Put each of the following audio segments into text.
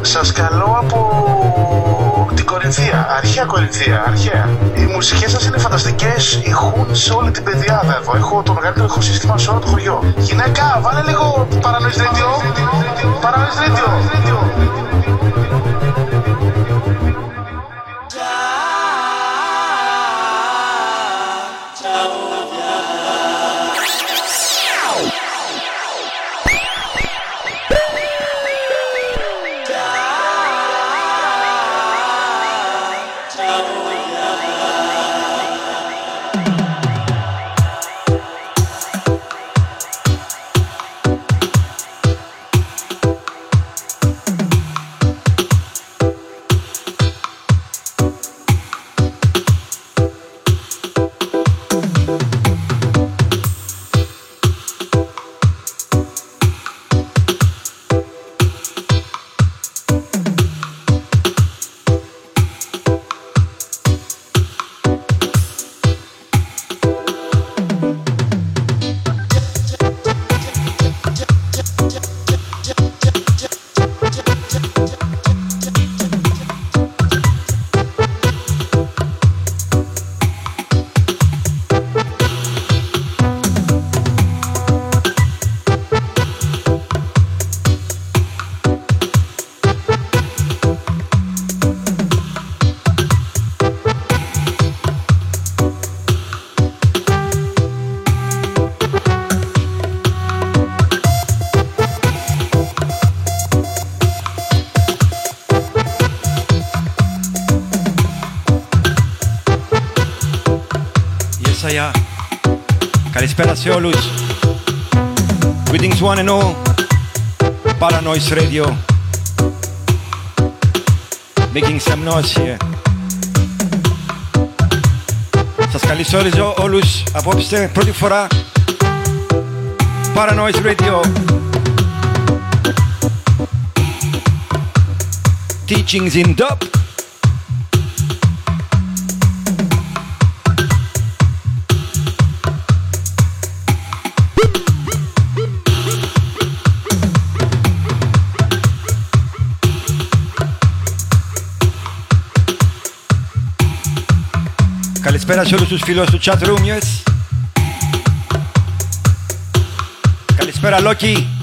Σας καλώ από την Κορινθία, αρχαία Κορινθία, αρχαία. Οι μουσικές σας είναι φανταστικές, ηχούν σε όλη την πεδιάδα εδώ. Έχω το μεγαλύτερο ηχοσύστημα σε όλο το χωριό. Γυναίκα, βάλε λίγο Paranoise Radio. Paranoise Radio. and all. Paranoise Radio. Making some noise here. Σας καλησόριζω όλους απόψε πρώτη φορά. Paranoise Radio. Teachings in dub. Καλησπέρα σε όλους τους φίλους του chat room, yes. Καλησπέρα Λόκι.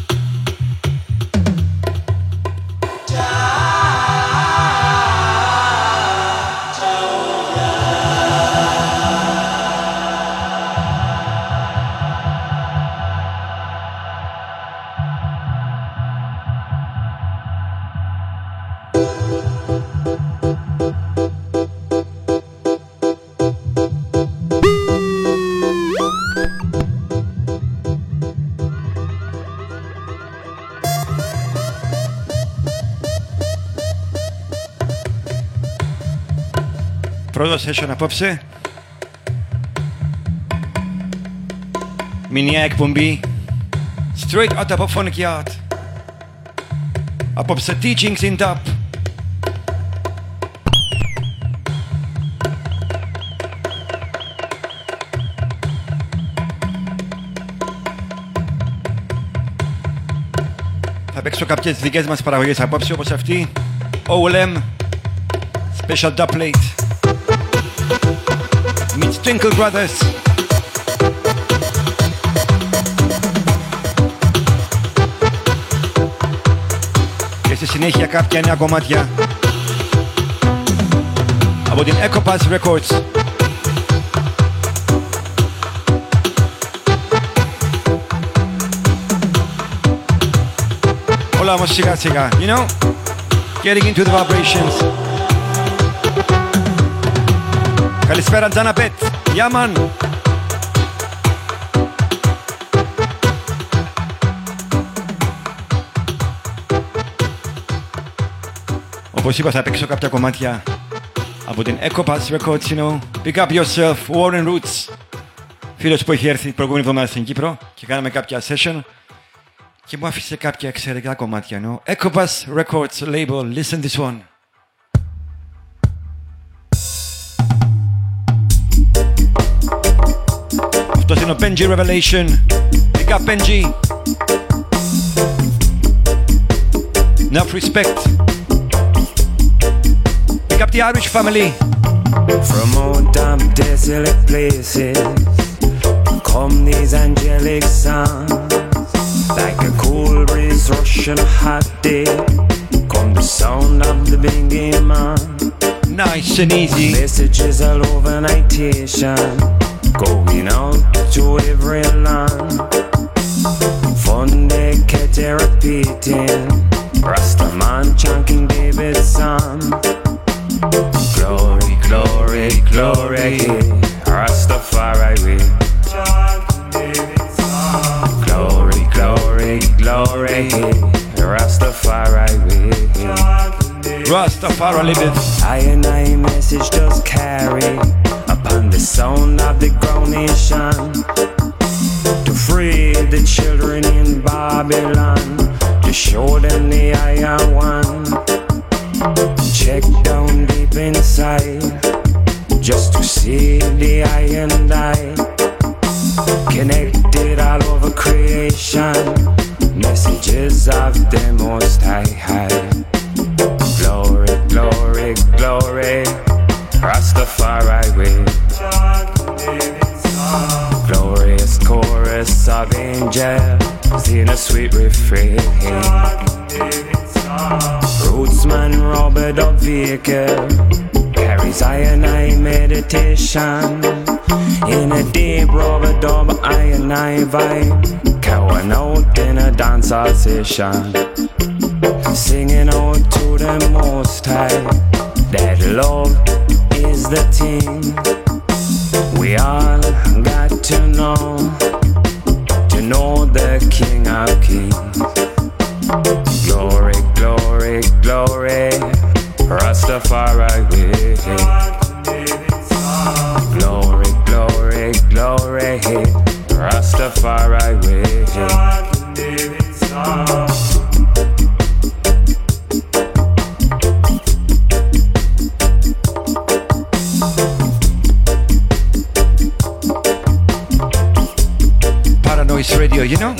Πρώτο session απόψε. Μηνιαία εκπομπή. Straight out από Phonic Yard. Απόψε Teachings in Dub. Θα παίξω κάποιες δικές μας παραγωγές απόψε όπως αυτή. OLM. Special Dub Plate. Meets Twinkle Brothers. Και στη συνέχεια κάποια νέα κομμάτια από την Echo Pass Records. Όλα όμως σιγά σιγά, you know? Getting into the vibrations. Καλησπέρα Τζάνα Πέτ. Γεια μαν. Όπως είπα θα παίξω κάποια κομμάτια από την Echo Pass Records, you know. Pick up yourself, Warren Roots. Φίλος που έχει έρθει την προηγούμενη εβδομάδα στην Κύπρο και κάναμε κάποια session και μου άφησε κάποια εξαιρετικά κομμάτια, you know. Echo Pass Records label, listen this one. after, you know, Benji Revelation. Big up, Benji. Enough respect. Big up the Irish family. From all damn desolate places come these angelic sounds. Like a cool breeze rushing a hot day, come the sound of the big man. Nice and easy. Messages all over nightation going out to every land. Fun they kept repeating, Rastaman chanting David's song. Glory, glory, glory, Rastafari. Glory, glory, glory, Rastafari. Rastafari liveth. I and I message just carry upon the sound of the ground nation to free the children in Babylon, to show them the iron one. Check down deep inside just to see the iron die. Connected all over creation, messages of the most high. Glory, glory, Rastafari way. Glorious chorus of angels in a sweet refrain. Rootsman Robert of vehicle carries eye meditation in a deep rubber dub iron eye vibe. Going out in a dancehall session singing out to the most high. That love is the thing we all got to know to know the king of kings. Glory glory glory rastafari glory glory glory rastafari way Radio, you know?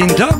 Teachings in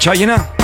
Top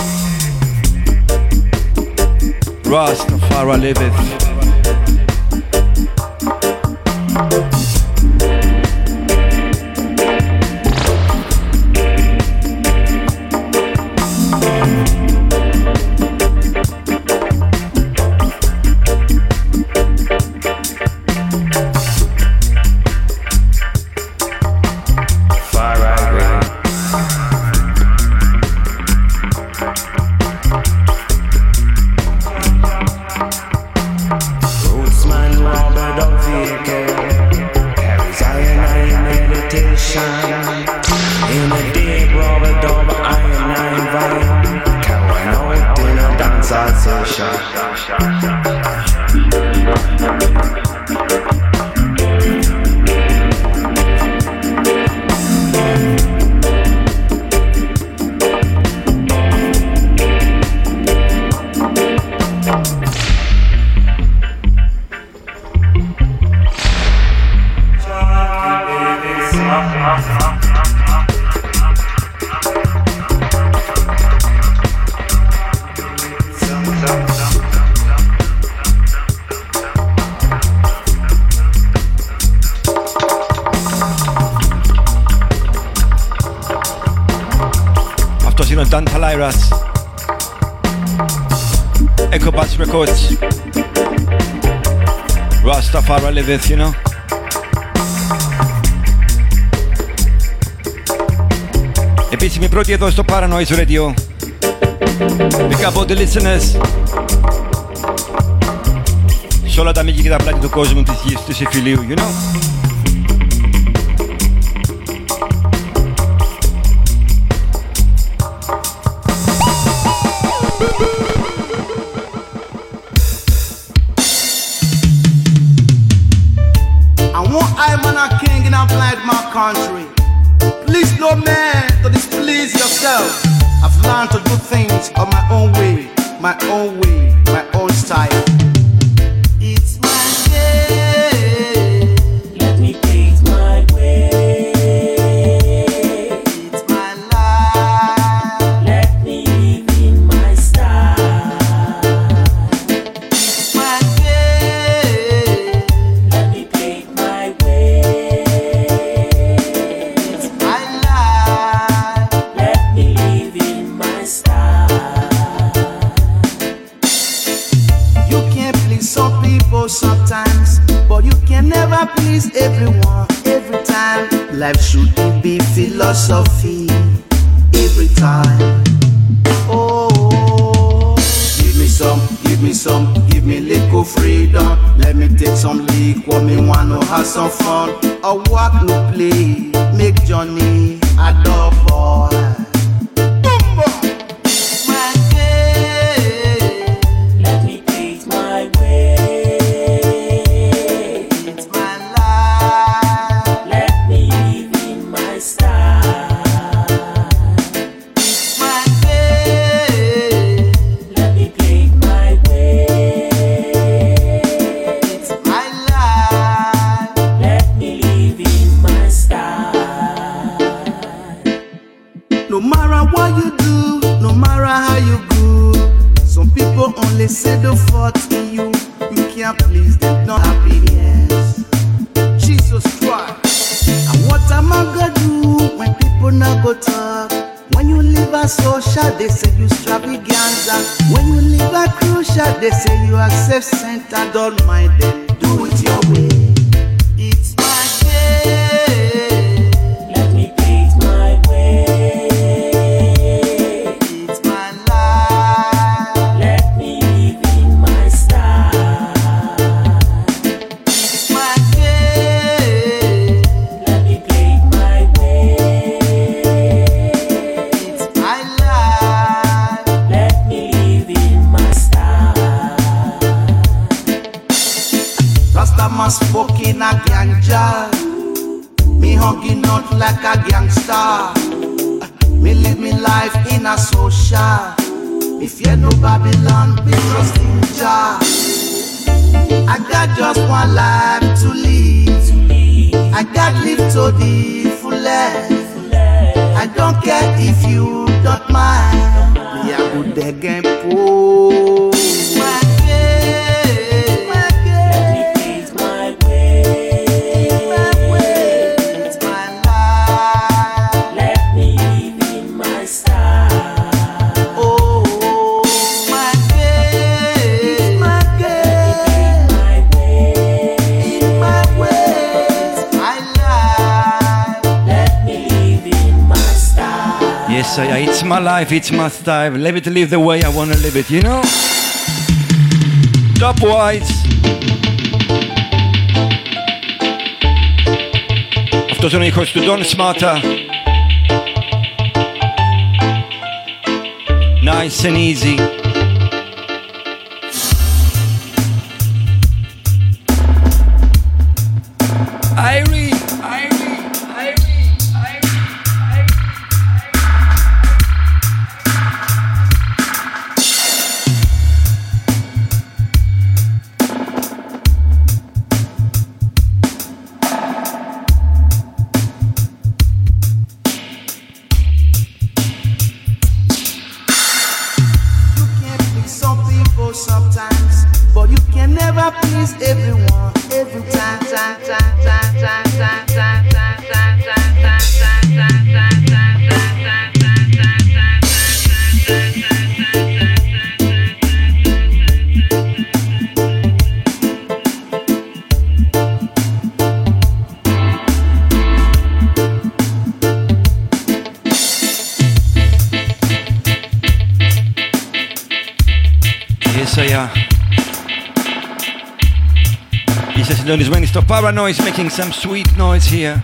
στο Paranoise Radio. Big up all the listeners. Σε όλα τα μήκη και τα πλάτη του κόσμου της γης του Συμφιλίου, you know. Things on my own way, my own way, my own style. it's my style. Let me live the way I wanna live it, you know? Top whites. Αυτός είναι ο ήχος του Don Smarter. Nice and easy. Paranoise, making some sweet noise here.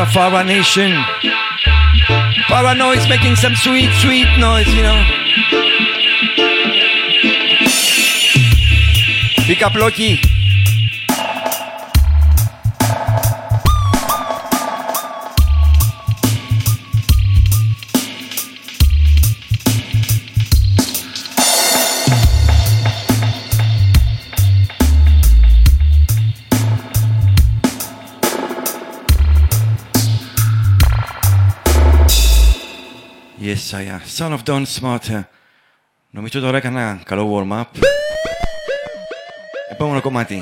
Rastafari nation. Paranoise making some sweet, sweet noise, you know. Pick up Loki. Yes, I am. Son of Don Smarter. Νομίζω τώρα έκανα καλό warm-up. Επόμενο κομμάτι.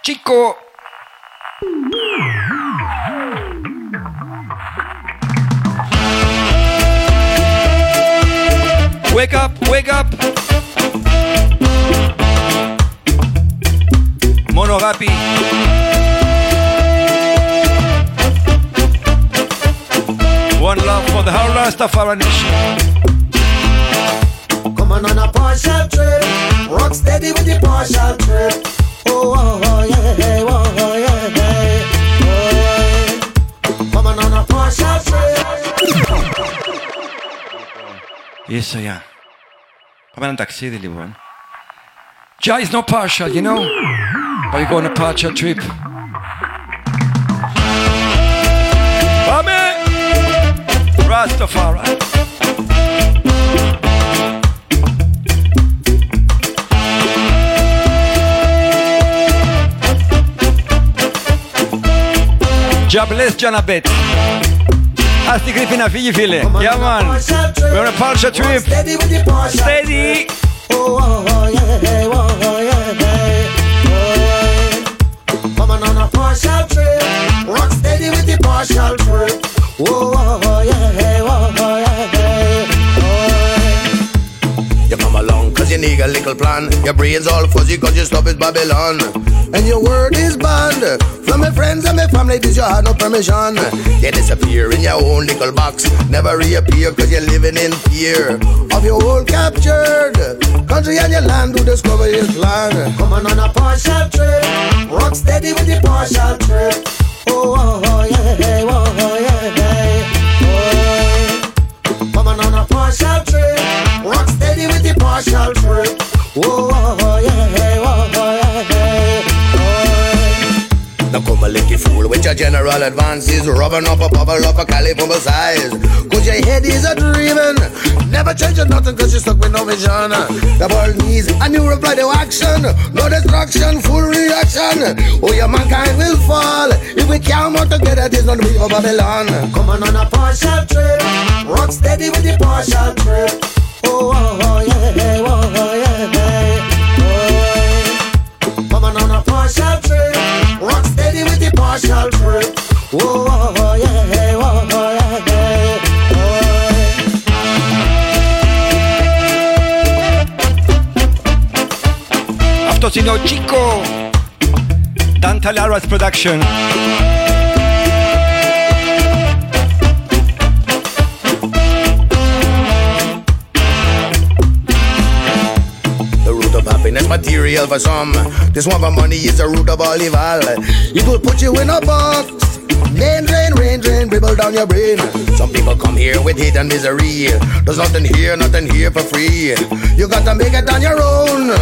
Τσίκο! Wake up, wake up! Μόνο αγάπη. whole Rastafari nation. Coming on a partial trip, rock steady with the partial trip. Oh, oh, oh yeah, oh, oh yeah, oh, Coming on a partial trip. Yes, I am. Πάμε ένα ταξίδι λοιπόν. Jai is not partial, you know. But we go on a partial trip. Rastafari. Ja bless Janabet. Ας την κρύφη να φύγει φίλε. Yeah man. We're on a partial trip. Steady with the partial Steady. Oh, oh, oh yeah, oh, oh yeah, oh. Coming on a partial trip, rock steady with the partial trip. Oh, oh, Plan. Your brain's all fuzzy cause your stuff is Babylon. And your word is banned. From my friends and my family, this you had no permission. You disappear in your own little box. Never reappear cause you're living in fear of your whole captured. Country and your land to discover your land. Coming on on a partial trip, rock steady with the partial trip. Oh, oh, oh yeah, oh, oh yeah, oh. Coming on a partial trip, rock steady with the partial trip. Oh, yeah, oh, yeah. Now come a licky fool with your general advances, rubbing up a bubble up a cali from size. Cause your head is a dreaming. Never changing nothing cause you're stuck with no vision. The world needs a new reply to action. No destruction, full reaction. Oh, your mankind will fall. If we can't work together, there's no way of Babylon. Coming on on a partial trip, rock steady with the partial trip. Oh, oh, oh yeah, oh, oh yeah. Coming on a partial trip, rock steady with the partial trip. Oh, oh, yeah, oh, oh yeah, oh. Potosino Chico. Danta Lara's production. Material for some. This one for money is the root of all evil. It will put you in a box. Rain, rain, rain, rain, dribble down your brain. Some people come here with hate and misery. There's nothing here, nothing here for free. You got to make it on your own.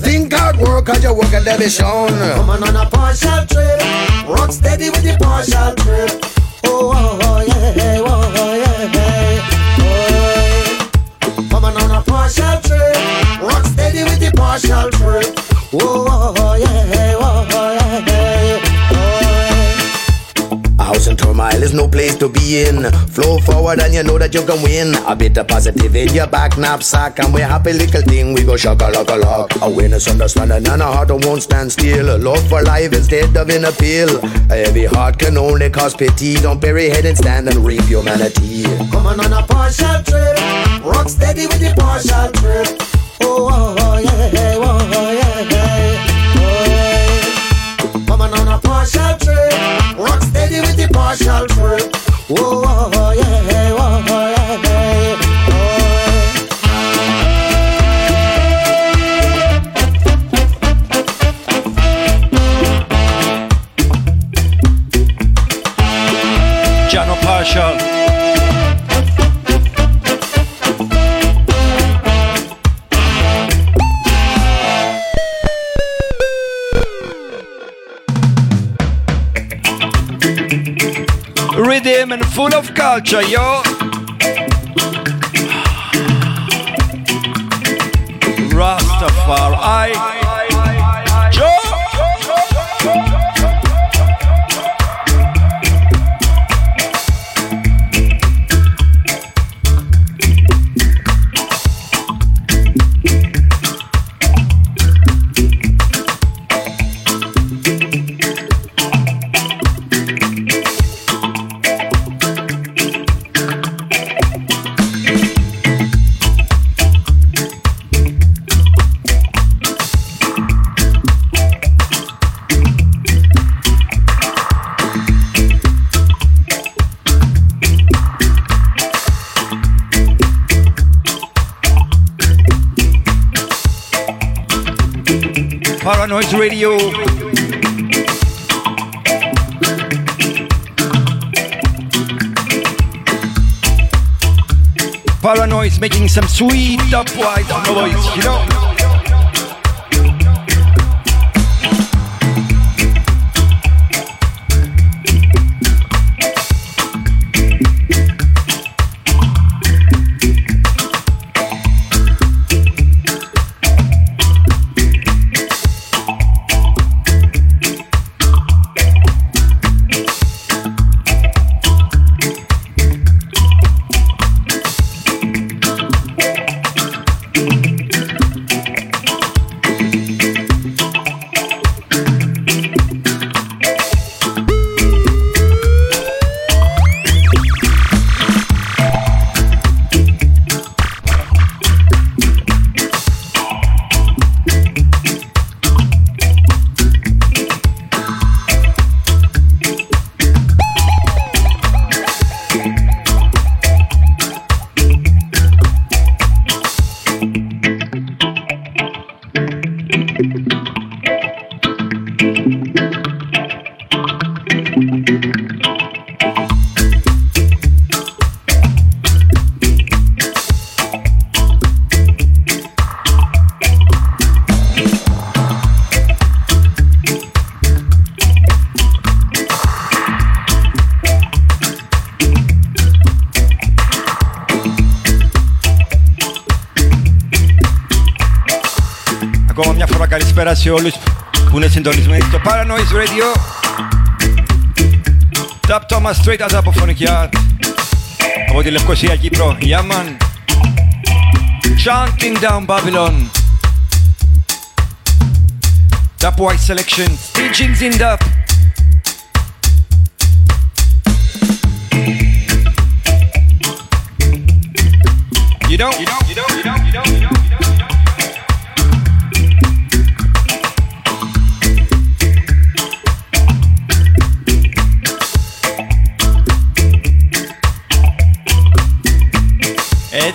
Think hard work, cause your work can be shown. Coming on a partial trip, rock steady with the partial trip. Oh, oh, oh yeah, oh oh. Coming on a partial trip, rock steady with the partial trip. Oh, oh, yeah, oh, oh yeah. A house in turmoil is no place to be in. Flow forward and you know that you can win. A bit of positive in your back knapsack, and we're happy little thing. We go shaka laka lock. A lock. Awareness, understanding, and a heart won't stand still. Love for life instead of in a pill. A heavy heart can only cause pity. Don't bury head and stand and rape humanity. Coming on on a partial trip, rock steady with the partial trip. Oh, oh, oh yeah, oh, oh yeah, oh. Coming on a partial trip, partial trip. Oh, Rhythm and full of culture, yo. Radio. Paranoise making some sweet up white noise, you know. straight out από φωνικιά από τη Λευκοσία Κύπρο. Yeah man. Chanting down Babylon. Tap White Selection. Teachings in Dap. You know, you know,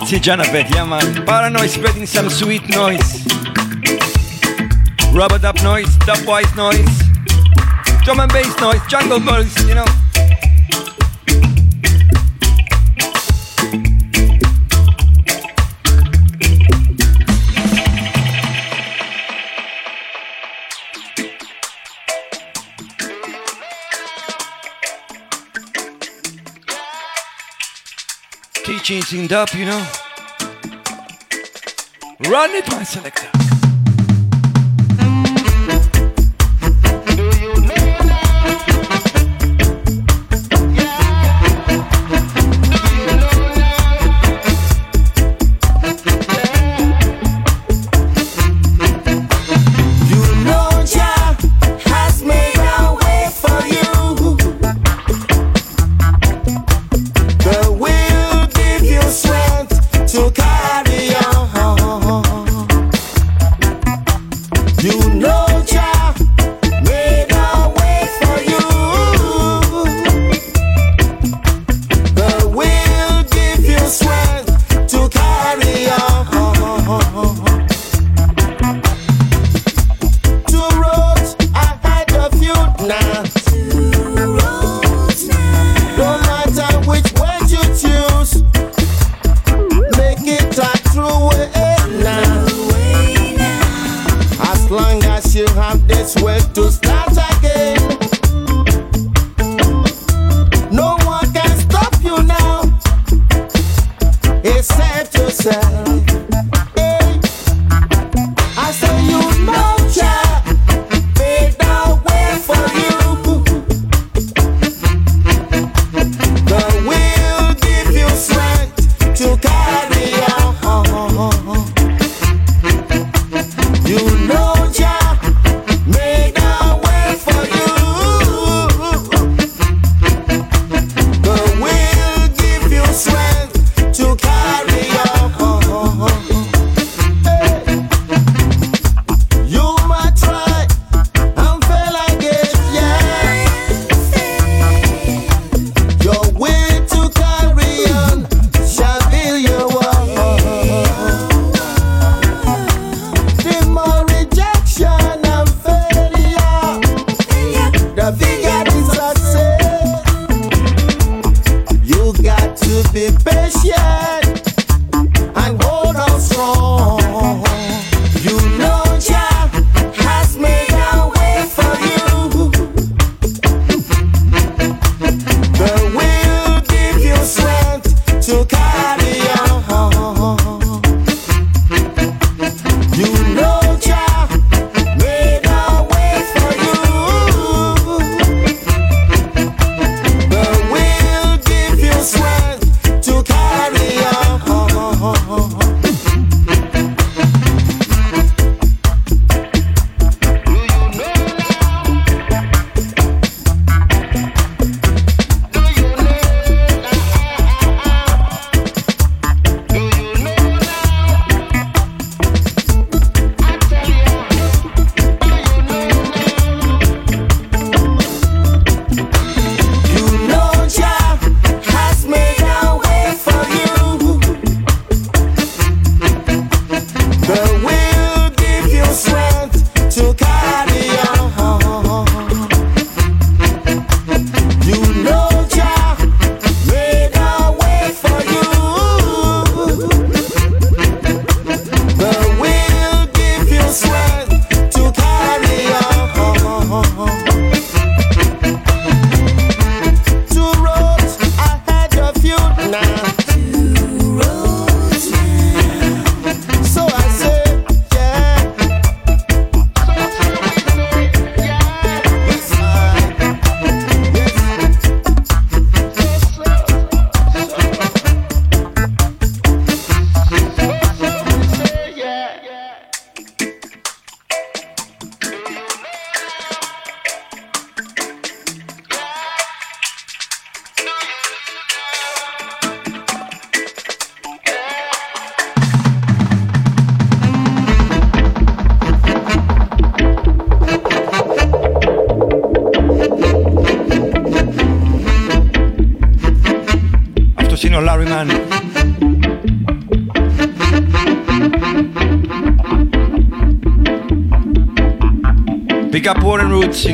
Mitzi Janabet, yeah man. Paranoise spreading some sweet noise. Rubber dub noise, dubwise noise, drum and bass noise, jungle noise, you know. Teachings in dub, you know. Run it, my selector.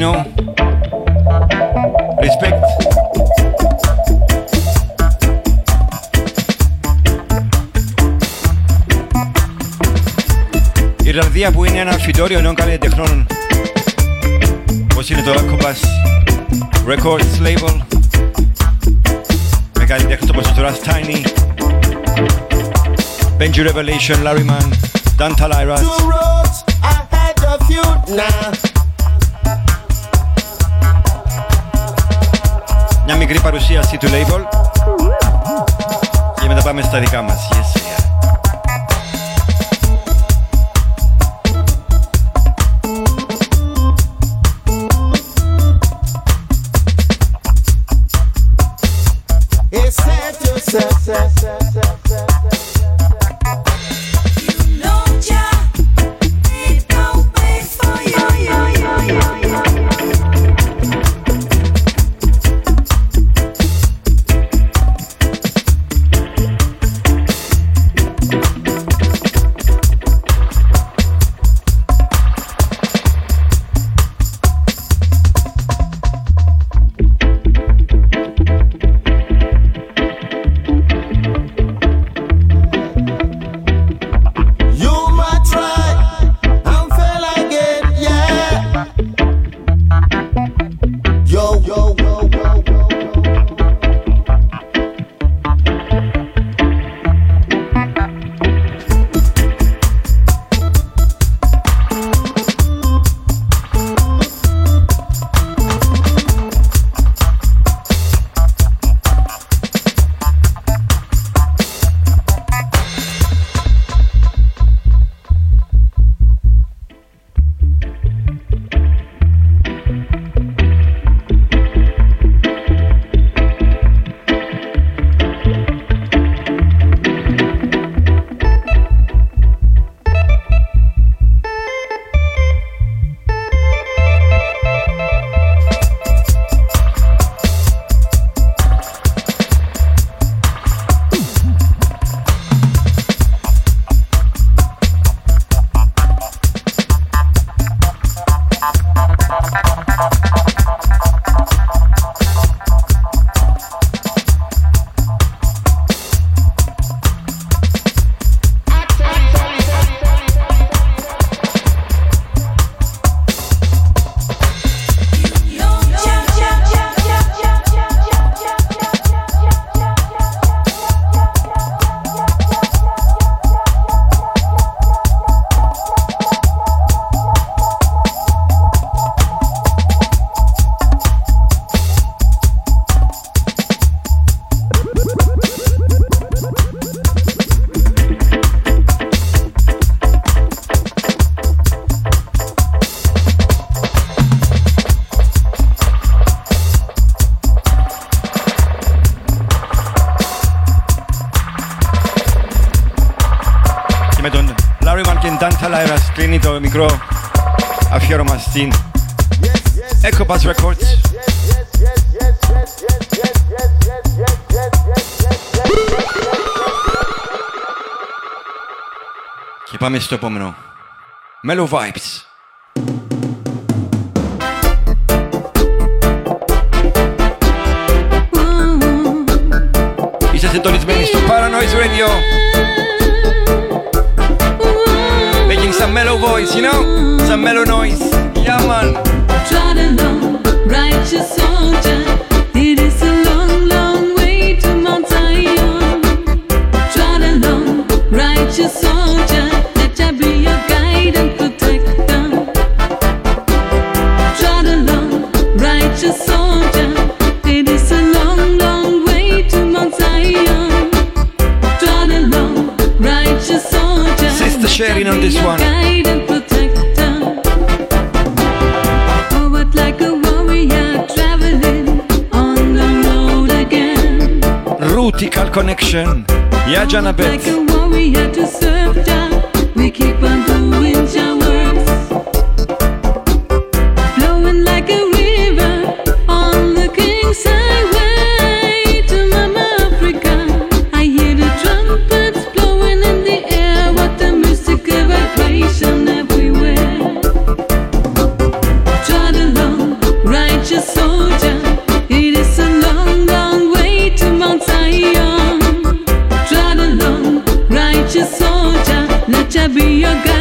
know. Respect. Η Ιρλανδία που είναι ένα φυτόριο ενών καλλιτεχνών Πώς είναι το Acobas Records Label Με καλλιτέχνες όπως ο Russ Tiny Benji Revelation, Larry Man, Dan Talairas Two roads ahead of you now. μικρή παρουσίαση του label και μετά πάμε στα δικά μας. 2016. Echo Buzz Records. Και πάμε στο επόμενο. Mellow Vibes. Είστε συντονισμένοι στο Paranoise Radio. Making some mellow voice, you know? Some mellow noise. Yeah, man. Trot along, righteous soldier. It is a long, long way to Mount Zion. Trot along, righteous soldier. Let Jah be your guide and protector. Trot along, righteous soldier. It is a long, long way to Mount Zion. Trot along, righteous soldier. Sister sharing on this one. Rutical Connection. Yeah, Like Janabet. a warrior to serve we keep on doing be your girl.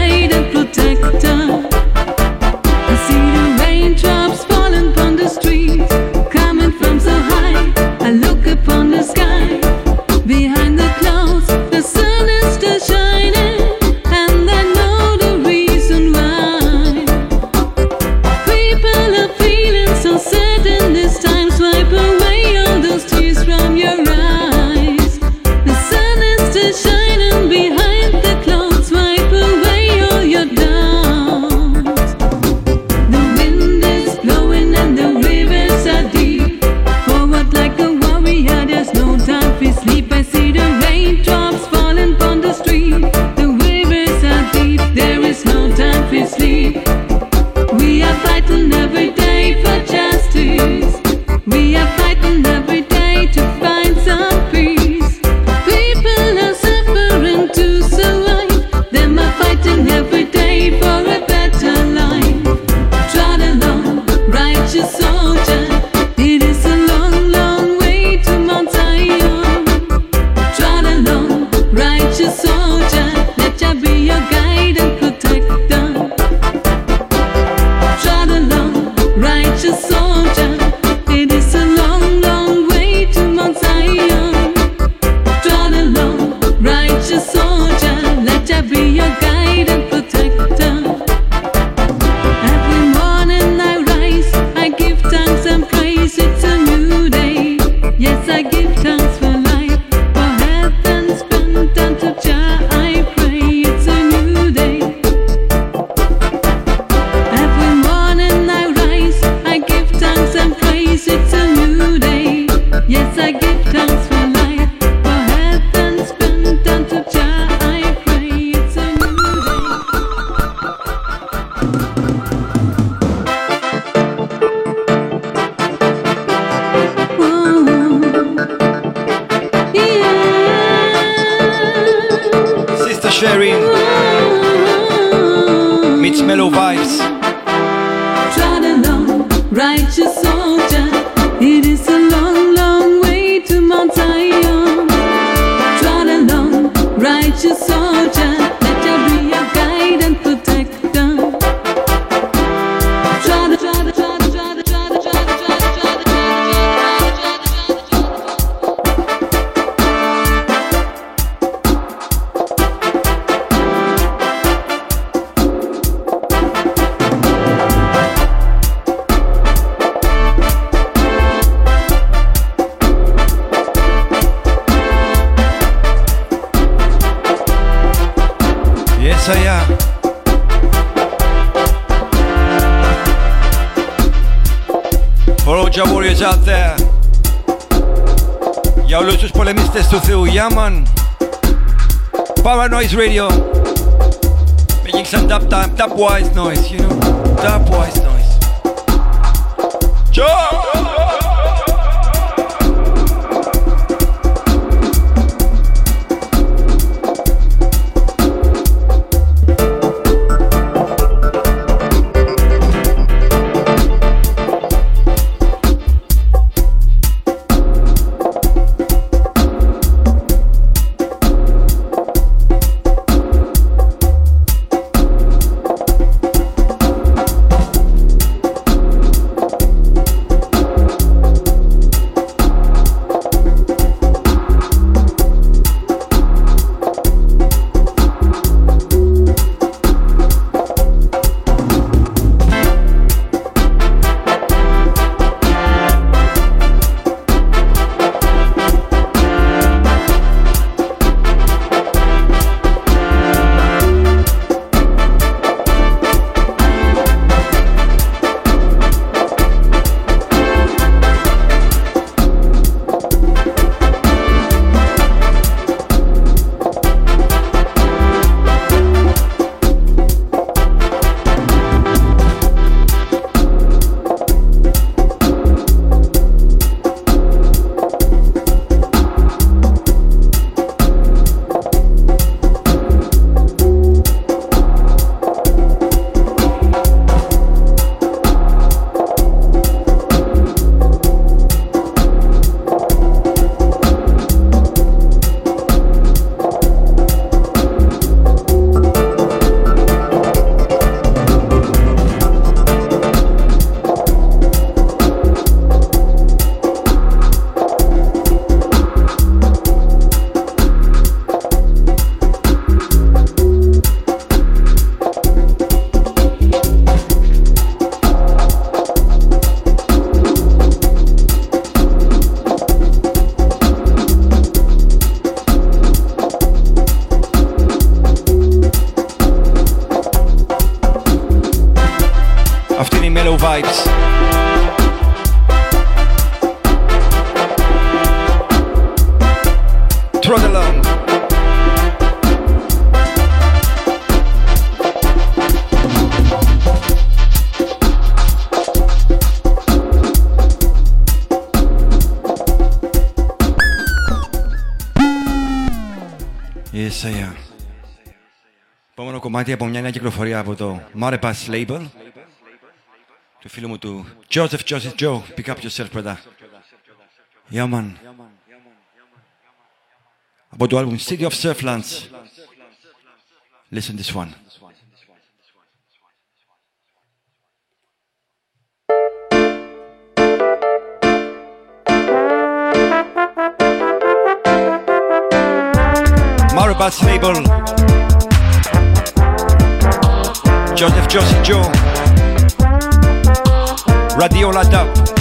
Radio. Making some dub, time, dub-wise noise, Trot along. Yes, I am. Επόμενο κομμάτι από μια νέα κυκλοφορία από το Marepas Label του φίλου μου του Joseph Joseph Joe. Pick up yourself, brother. Yeah, man. about the album City of Surflands. Listen this one. Marabas Mabel Joseph Josie Joe Radio Ladap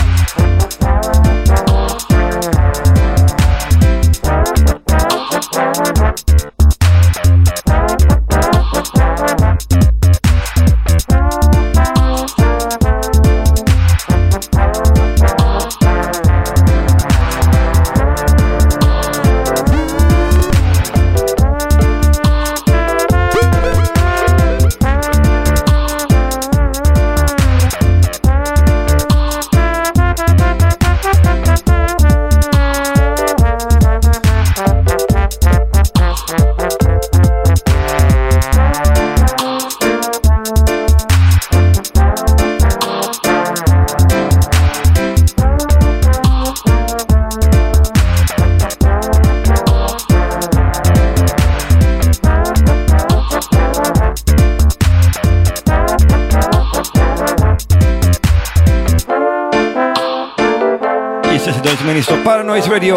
στο Paranoid Radio.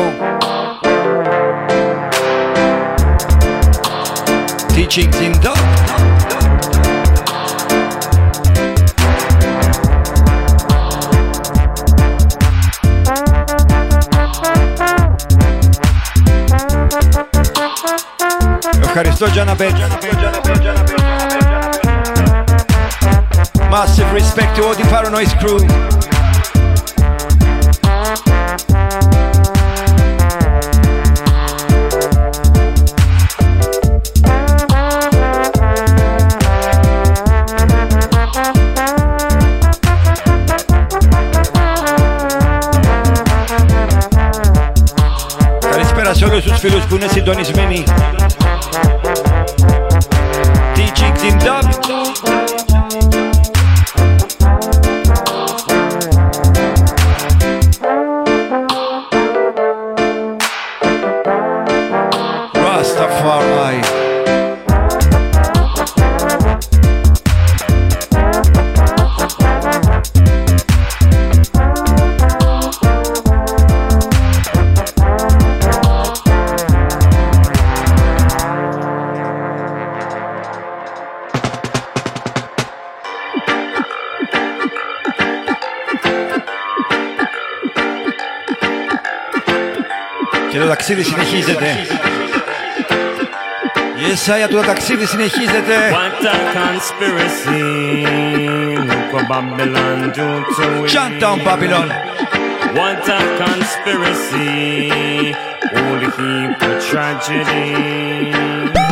Teachings in the Ευχαριστώ Τζάναμπετ. Massive respect to all the Paranoid crew. Όλους τους φίλους που είναι συντονισμένοι. συνεχίζεται. Yes, I, το ταξίδι συνεχίζεται. What a conspiracy. Look what Babylon do to we. Chant down Babylon. What a conspiracy. Holy heap of tragedy.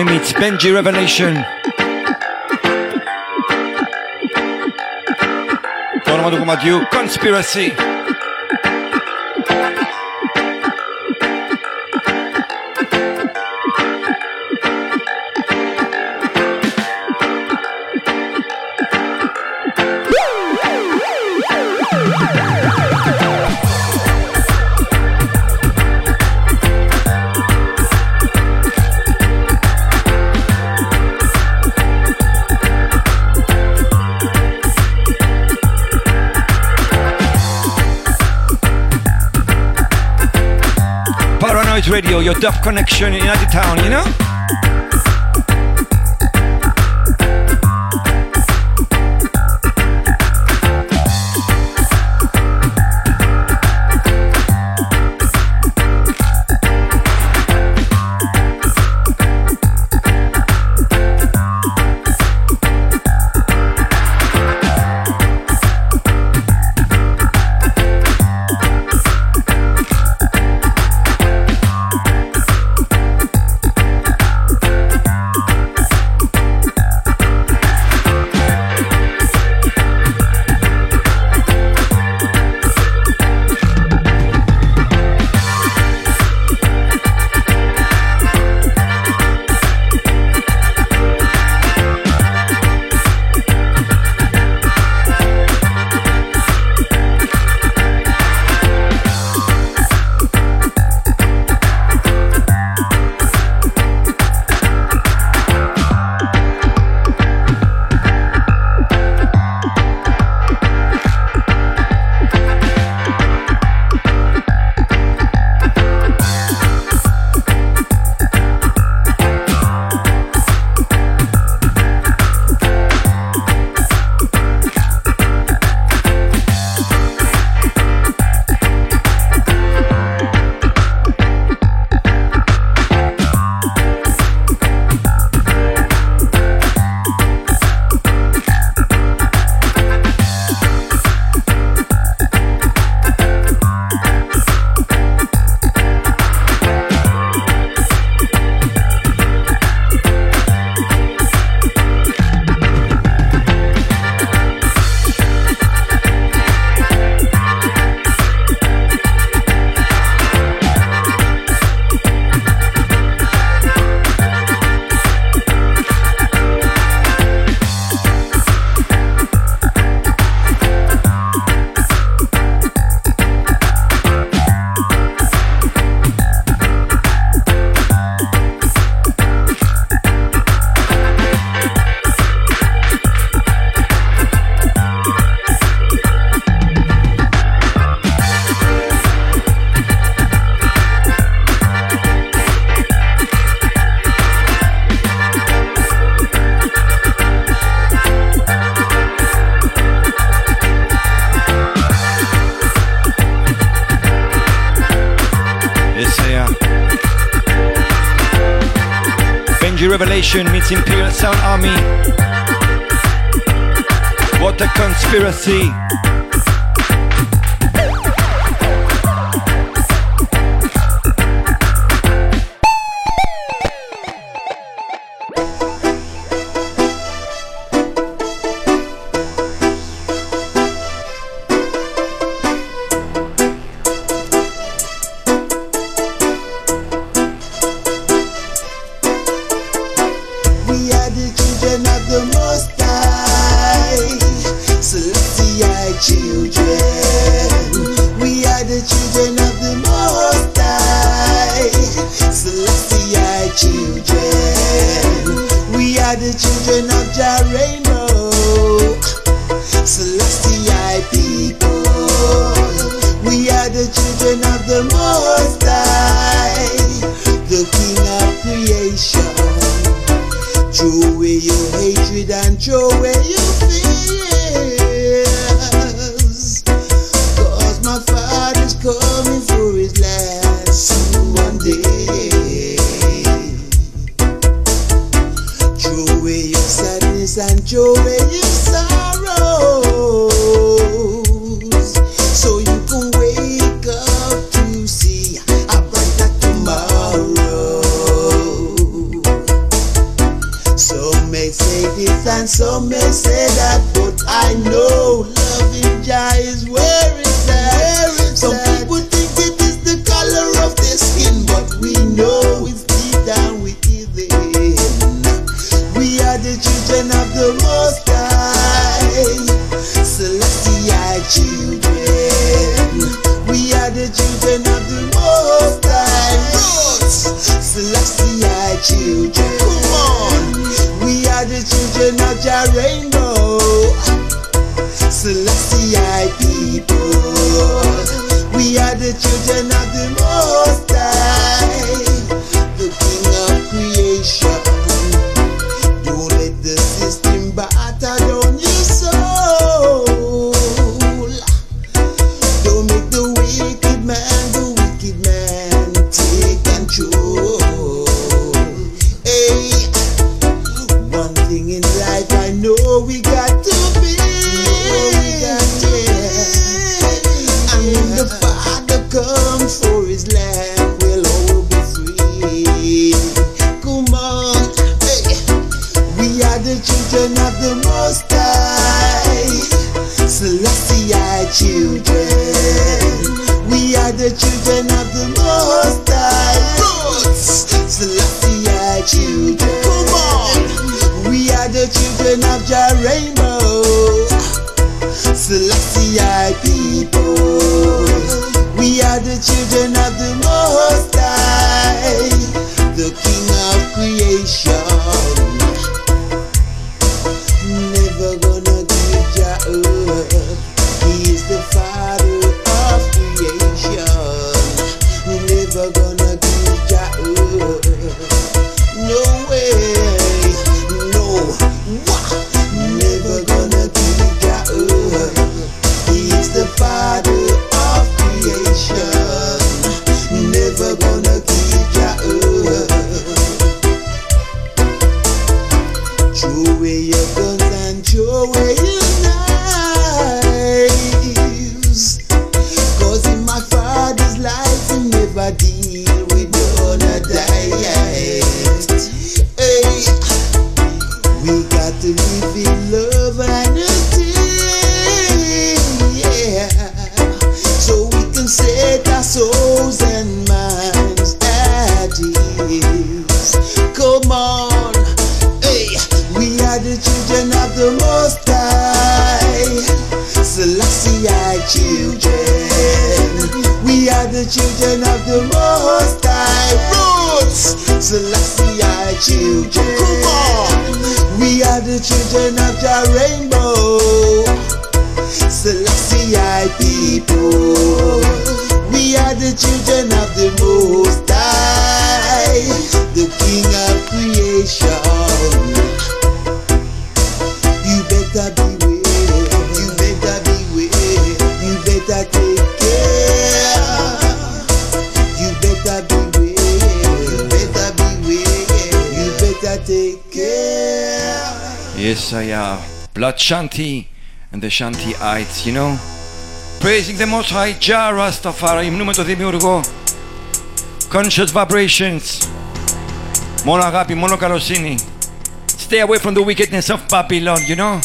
Tommy meets Benji Revelation. Forma do you. Conspiracy. your Dub Connection in Town, you know? 팀 the children of the rainbow. Celestial people, we are the children of the most. was a blood Shanti and the Shantiites, you know. Praising the Most High Jah Rastafari, μνήμητο δημιουργό. Conscious vibrations. Μόνο αγάπη, μόνο καλοσύνη. Stay away from the wickedness of Babylon, you know.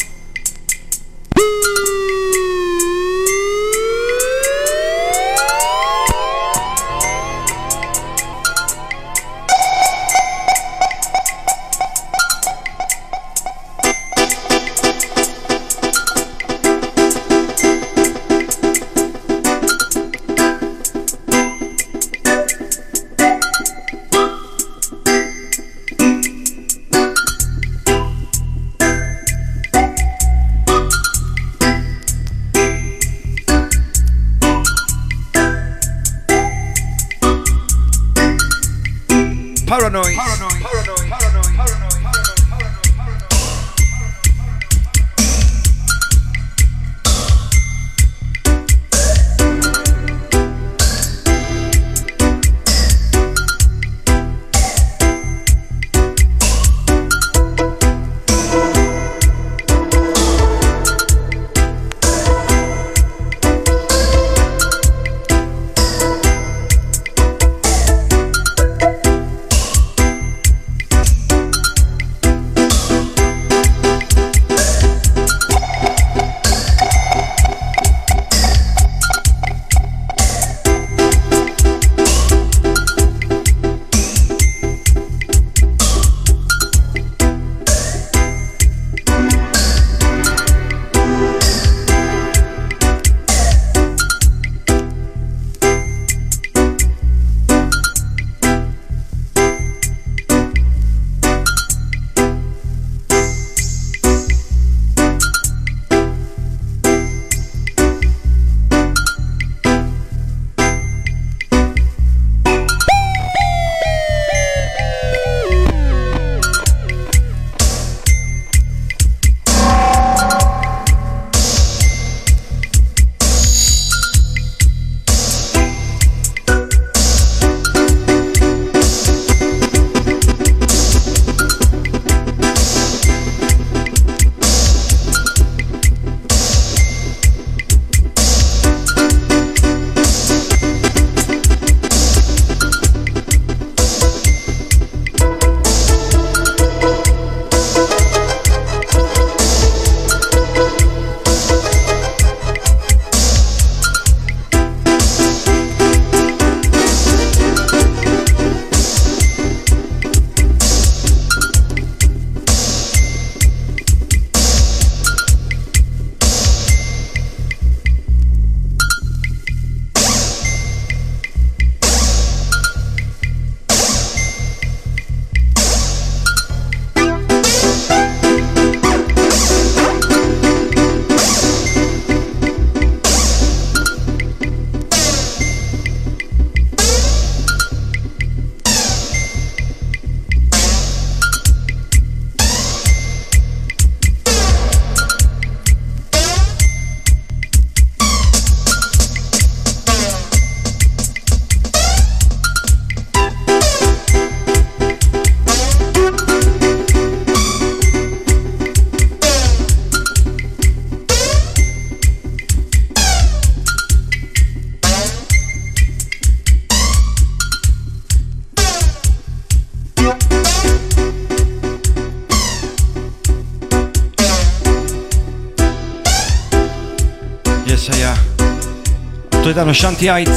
Αυτό ήταν ο Shantyite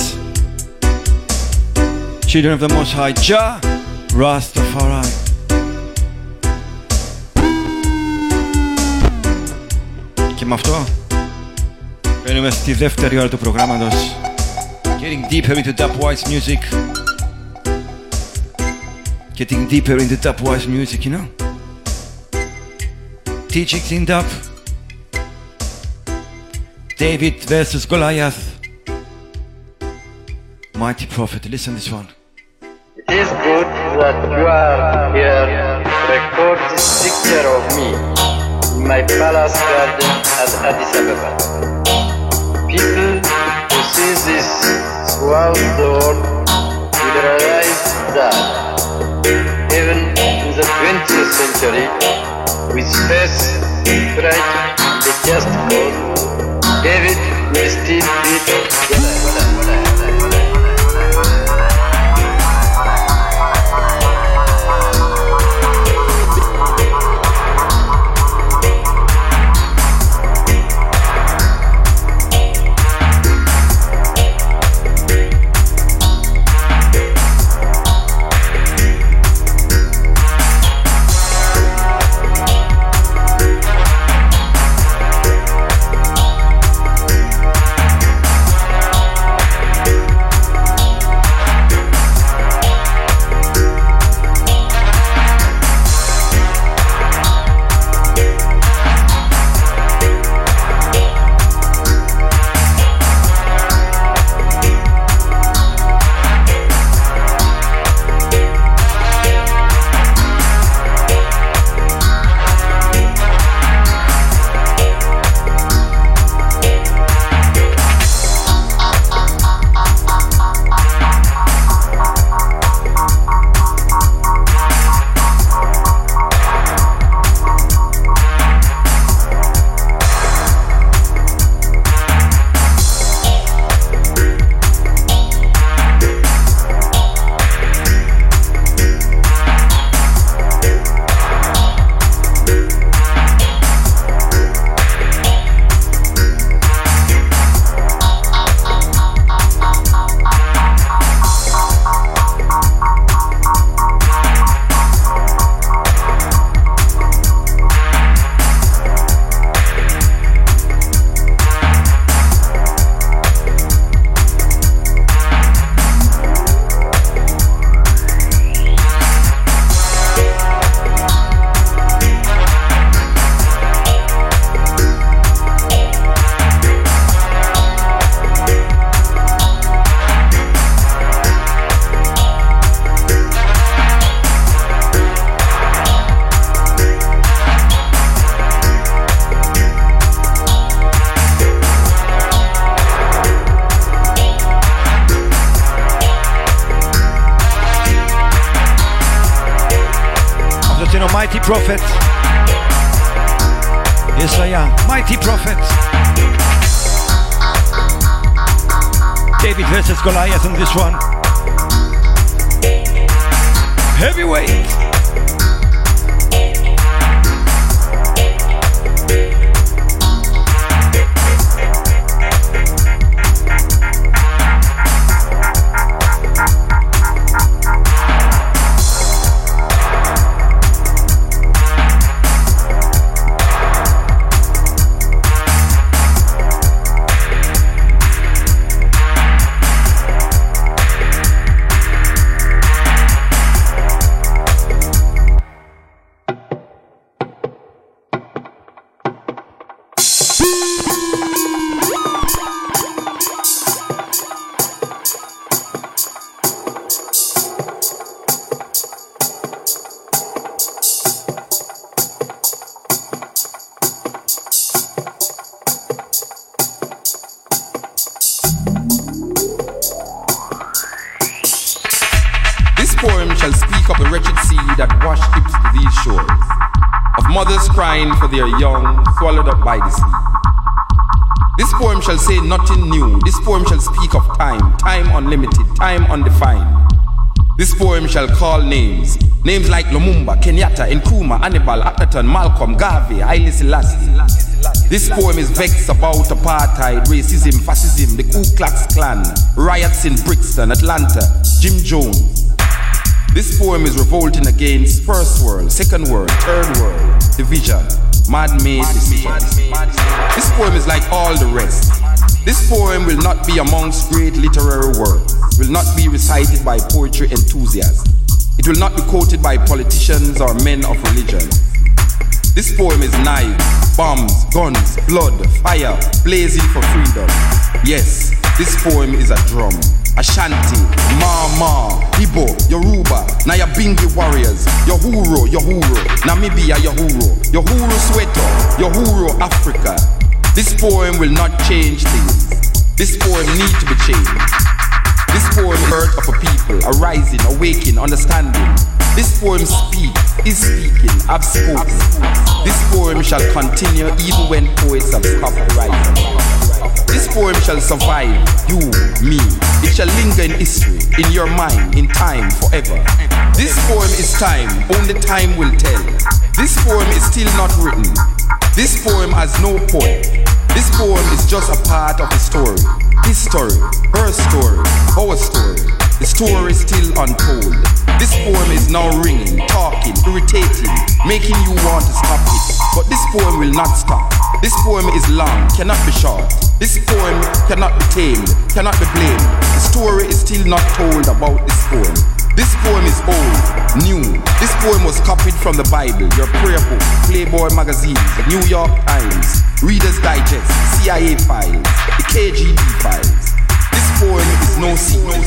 Children of the Most High Jah Rastafari Και με αυτό μπαίνουμε στη δεύτερη ώρα του προγράμματος Getting deeper into dubwise music Getting deeper into dubwise music, you know Teachings in dub David versus Goliath Mighty Prophet, listen this one It is good that you are here record this picture of me in my palace garden at Addis Ababa. People who see this throughout the world will realize that even in the 20th century, with faith, pride, a just cause, David will still beat Goliath. Prophet. Yes I am, Mighty Prophet. David versus Goliath on this one. Heavyweight shall call names, names like Lumumba, Kenyatta, Nkrumah, Hannibal, Akhenaten, Malcolm, Garvey, Haile Selassie. This poem is vexed about apartheid, racism, fascism, the Ku Klux Klan, riots in Brixton, Atlanta, Jim Jones. This poem is revolting against first world, second world, third world, division, man-made decisions. This poem is like all the rest. This poem will not be amongst great literary works, will not be recited by poetry enthusiasts. It will not be quoted by politicians or men of religion. This poem is knives, bombs, guns, blood, fire, blazing for freedom. Yes, this poem is a drum. Ashanti, Mau Mau, Ibo, Yoruba, Nyabingi warriors, Uhuru, Uhuru, Namibia, Uhuru, Uhuru Soweto, Uhuru Africa. This poem will not change things. This poem needs to be changed. This poem hurt of a people, arising, awaking, understanding. This poem speak, is speaking, have spoken. This poem shall continue even when poets have stopped writing. This poem shall survive, you, me. It shall linger in history, in your mind, in time, forever. This poem is time, only time will tell. This poem is still not written. This poem has no point. This poem is just a part of the story. His story, her story, our story. The story is still untold. This poem is now ringing, talking, irritating, making you want to stop it. But this poem will not stop. This poem is long, cannot be short. This poem cannot be tamed, cannot be blamed. The story is still not told about this poem. This poem is old, new. This poem was copied from the Bible, your prayer book, Playboy magazine, the New York Times, Reader's Digest, CIA files, the KGB files. This poem is no secret.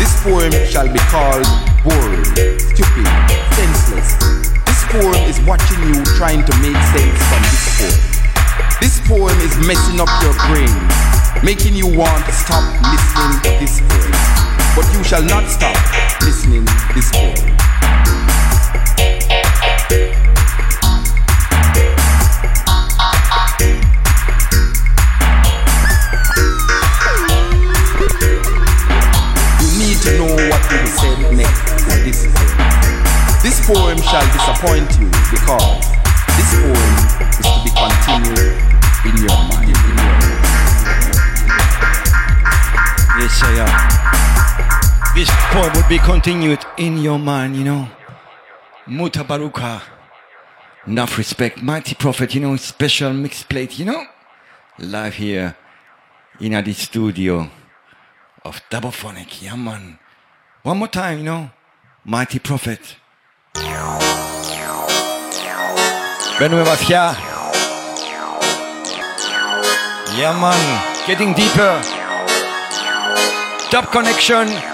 This poem shall be called boring, stupid, senseless. This poem is watching you trying to make sense from this poem. Poem is messing up your brain, making you want to stop listening this poem. But you shall not stop listening this poem. You need to know what will be said next to this poem. This poem shall disappoint you because this poem is to be continued in your mind. Yes, I am. This poem will be continued in your mind, you know. Mutabaruka. Enough respect, mighty prophet, you know, special mix plate, you know. Live here in the studio of Double Phonic, yeah man. One more time, you know, mighty prophet. Wenn du was yeah, man. Getting deeper. Top connection.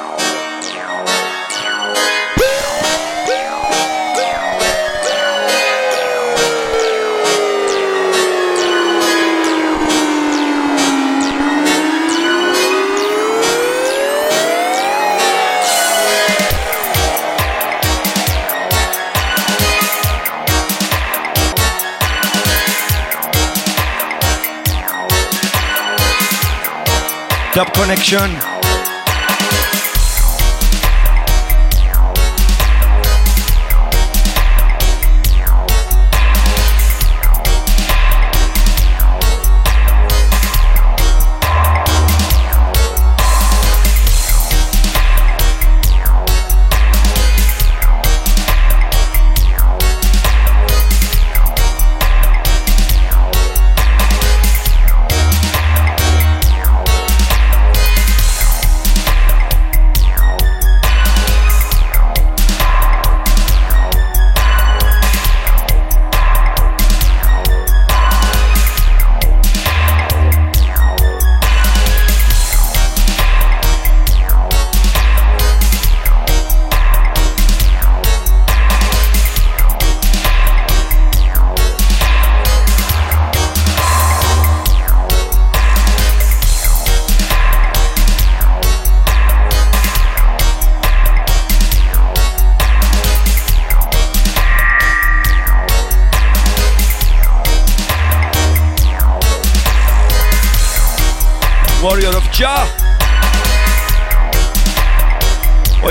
Top connection.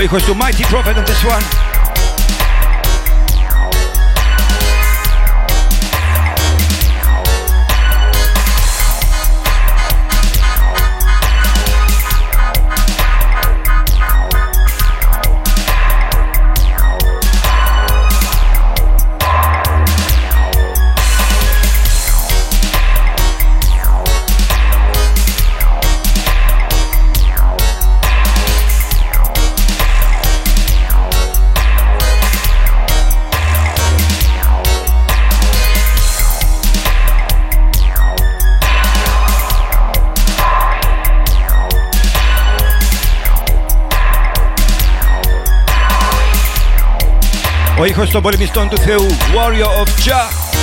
Oh, equals to Mighty Prophet on this one. Hoy host of Bolivia Stone to Warrior of Jah.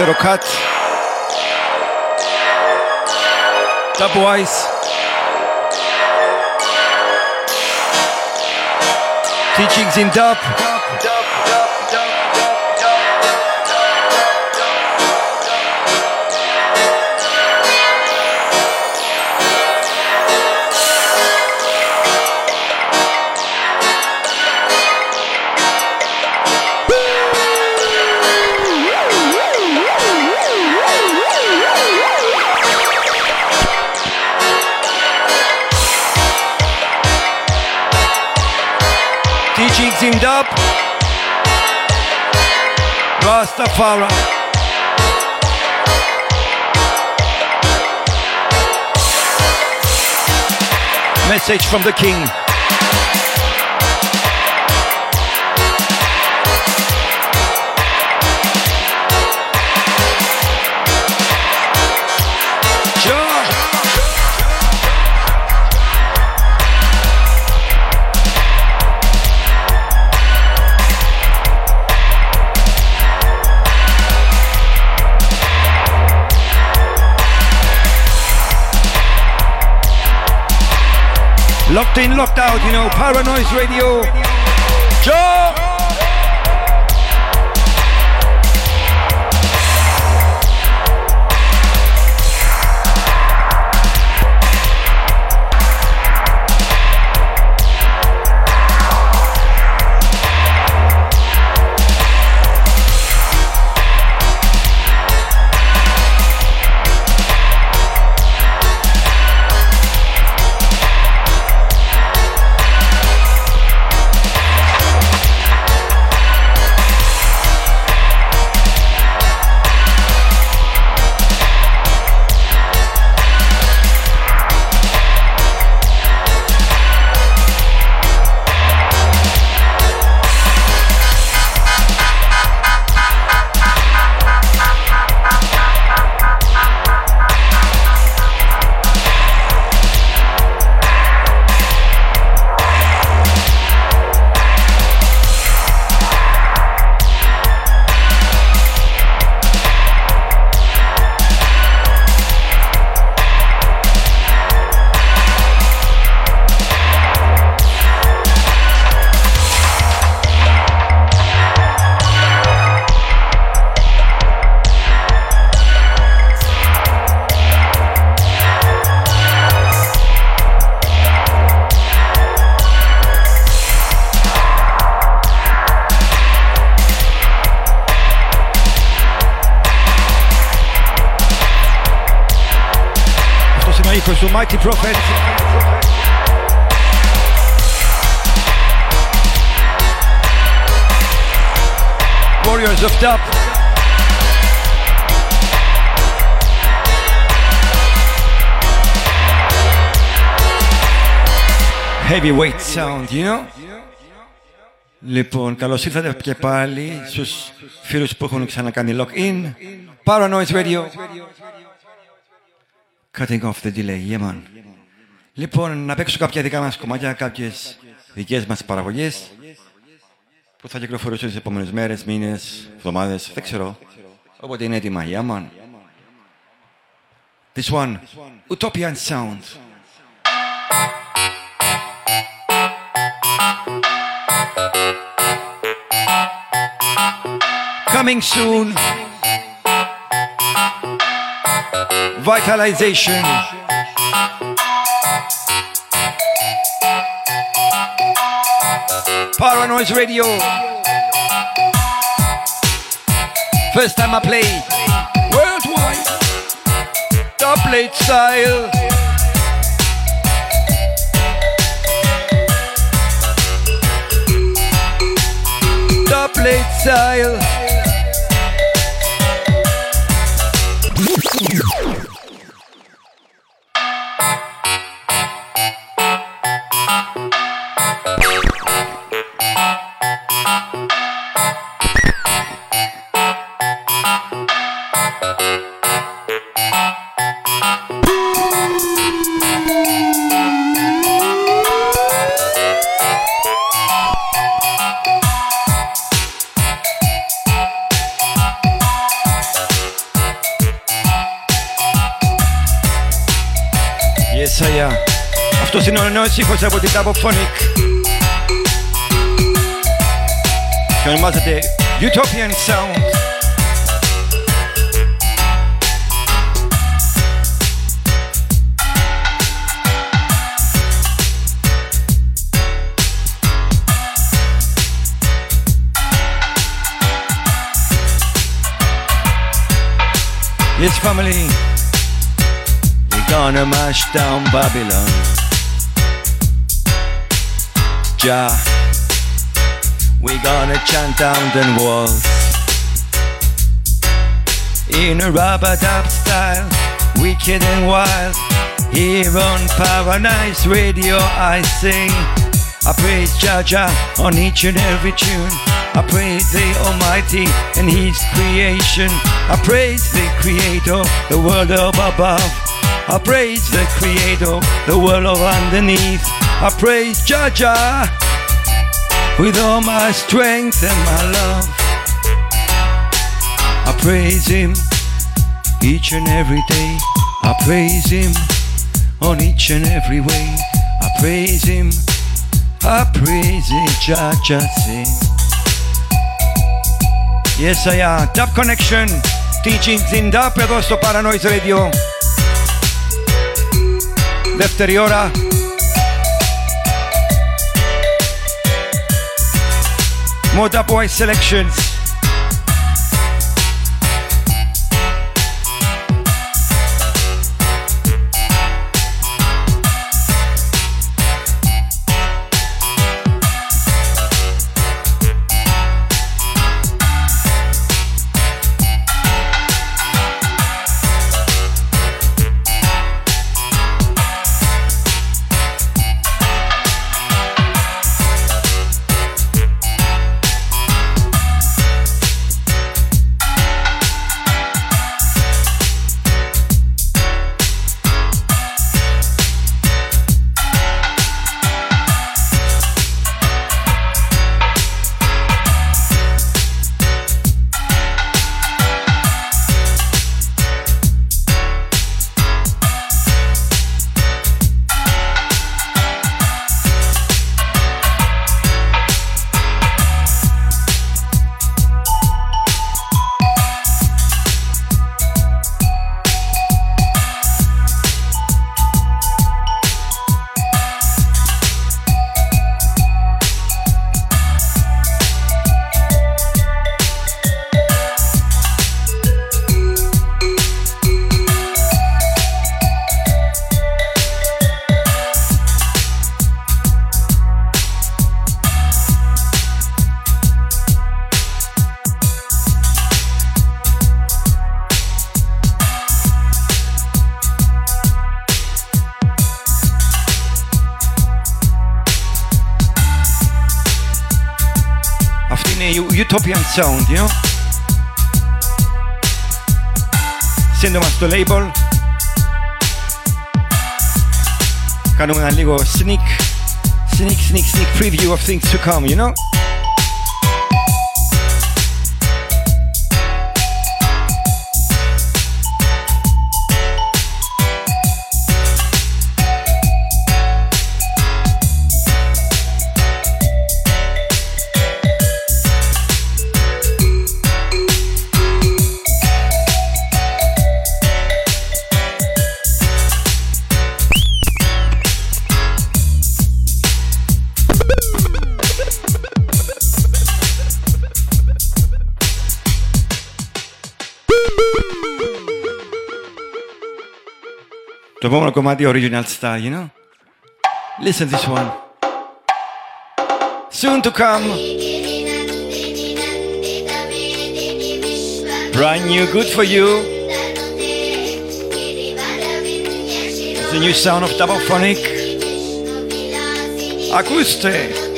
little cut. Dubwise. Teachings in dub. Rastafari. Message from the King. Locked in, locked out, you know, Paranoise Radio. Joe! Keepers, mighty Prophet. Warriors of Dub. Heavyweight sound, you know? Λοιπόν, καλώ ήρθατε και πάλι στου φίλου που έχουν ξανακάνει login. Paranoise Radio. Cutting off the delay, yeah man. Λοιπόν, να παίξω κάποια δικά μας κομμάτια, κάποιες δικές μας παραγωγές που θα κυκλοφορήσουν τις επόμενες μέρες, μήνες, εβδομάδες, δεν ξέρω. Όποτε είναι έτοιμα, yeah man. This one, Utopian Sound. Coming soon. Vitalization. Paranoise Radio. First time I play worldwide. Doublet style. Doublet style. Αυτός είναι ο νέος ήχος από την Double Phonic. Και ονομάζεται Utopian Sound. Yes, family. We're gonna mash down Babylon. We're gonna chant down the walls. In a rubber dub style, wicked and wild. Here on Paranoise Radio, I sing. I praise Jah Jah on each and every tune. I praise the Almighty and His creation. I praise the Creator, the world of above. I praise the Creator, the world of underneath. I praise Jah Jah with all my strength and my love. I praise Him each and every day. I praise Him on each and every way. I praise Him. I praise Him. Jah Jah sing. Yes, I am. Dub Connection. Teachings in Dub εδώ στο Paranoise Radio. Δεύτερη ώρα. Moda Boy Selections. sound, you know? Sendo master label, kind of a little sneak, sneak, sneak, sneak preview of things to come, you know? So we're to come at the original style, you know? Listen this one. Soon to come. Brand new, good for you. The new sound of Tabophonic. Acoustic.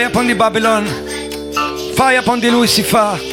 Fire upon the Babylon. Fire upon the Lucifer.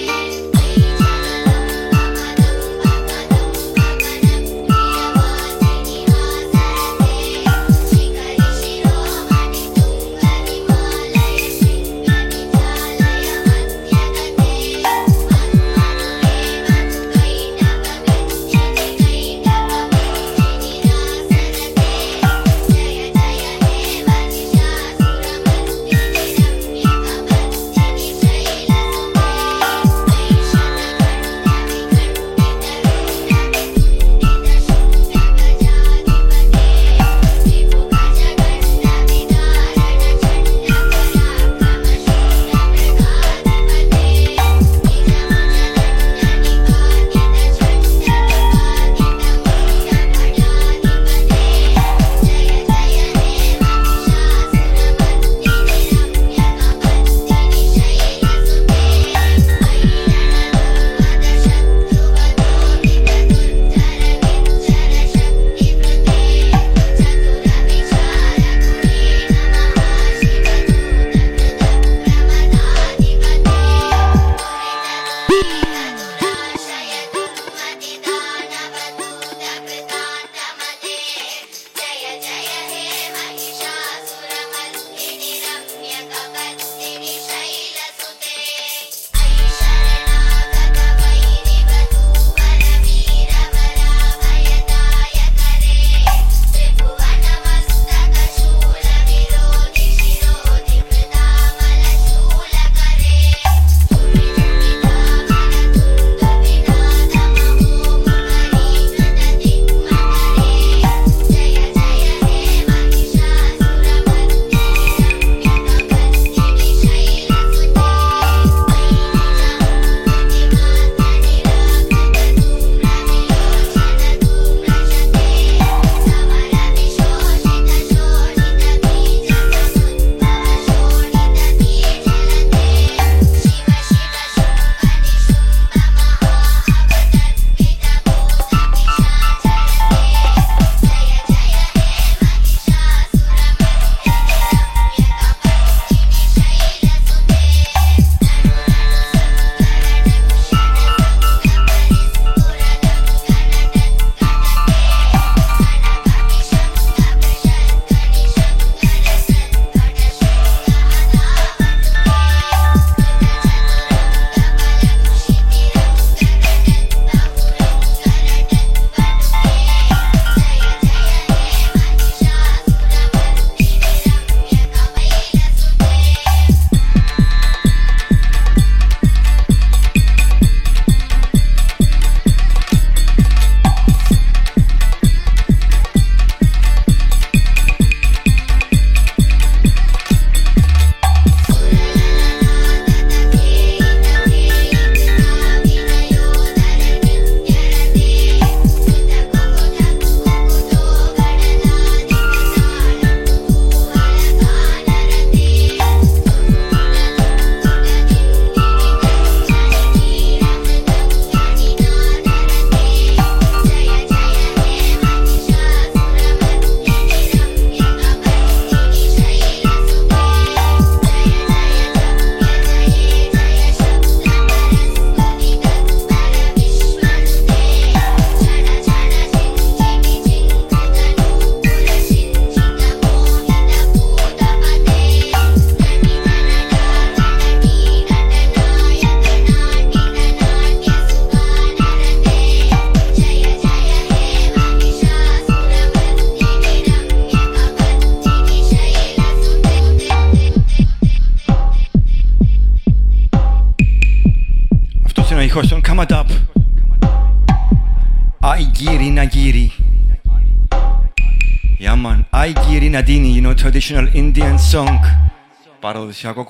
så jag går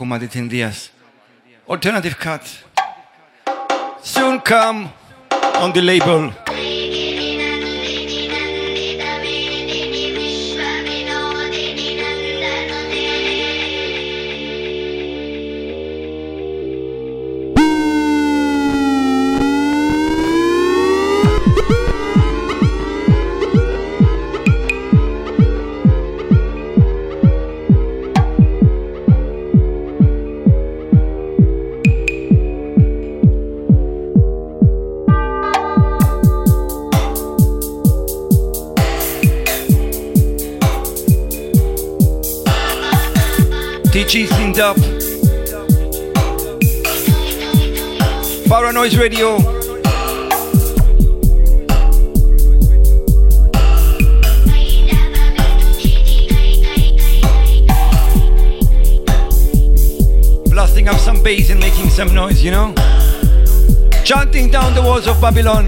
Diaz. Alternative cut. Soon come on the label. TG cleaned up. Paranoise Radio. Blasting up some bass and making some noise, you know? Chanting down the walls of Babylon.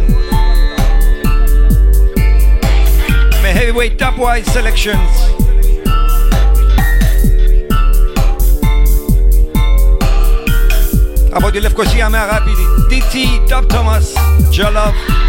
My heavyweight top-wise selections. Από τη Λευκοσία με αγάπη. DT Top Thomas Jollof Αυτή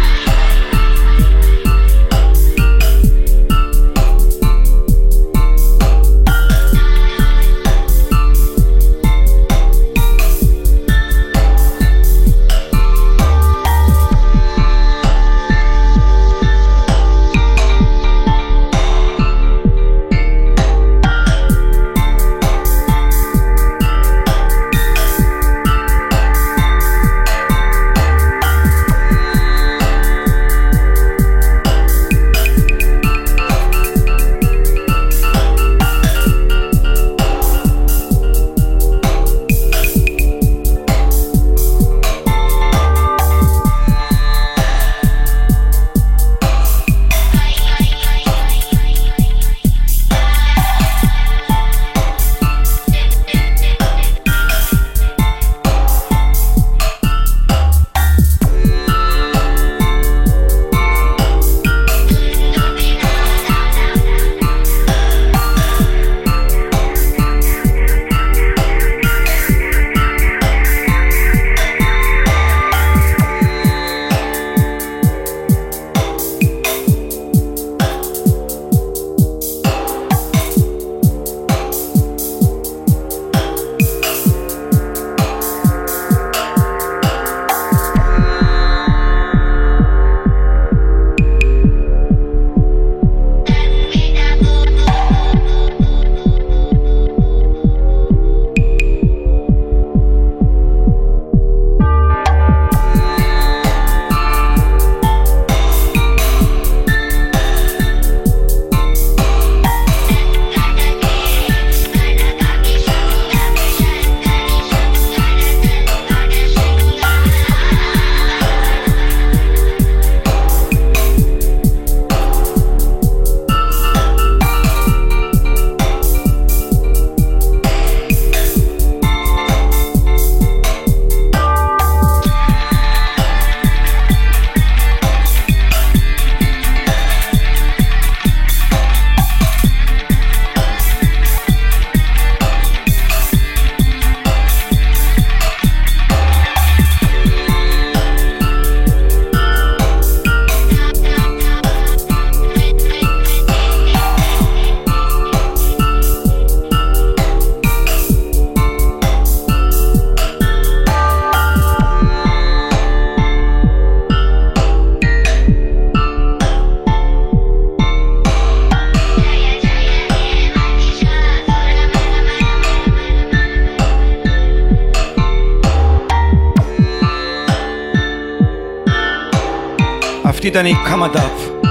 ήταν η Come Up.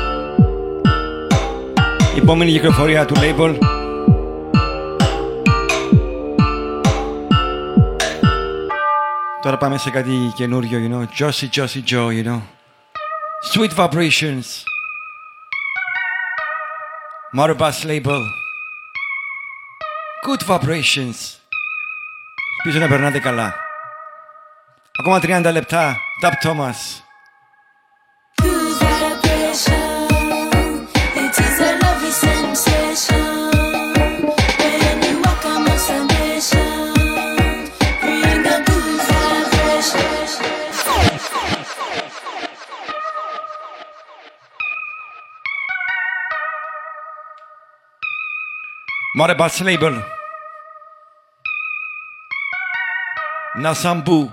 Η επόμενη κυκλοφορία του label. Τώρα πάμε σε κάτι καινούριο, you know. Josie Josie Joe, you know. Sweet Vibrations. Motorbus label. Good Vibrations. Ελπίζω να περνάτε καλά. Ακόμα 30 λεπτά. Dub Thomas. Mora Label Nasambu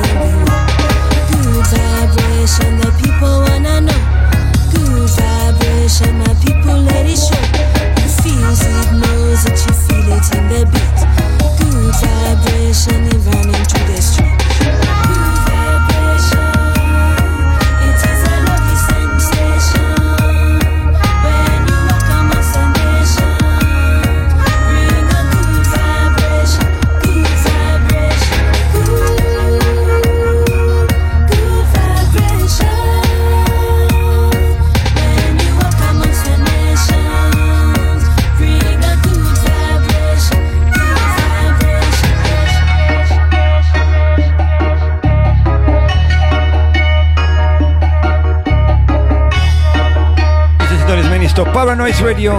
Afro Noise Radio.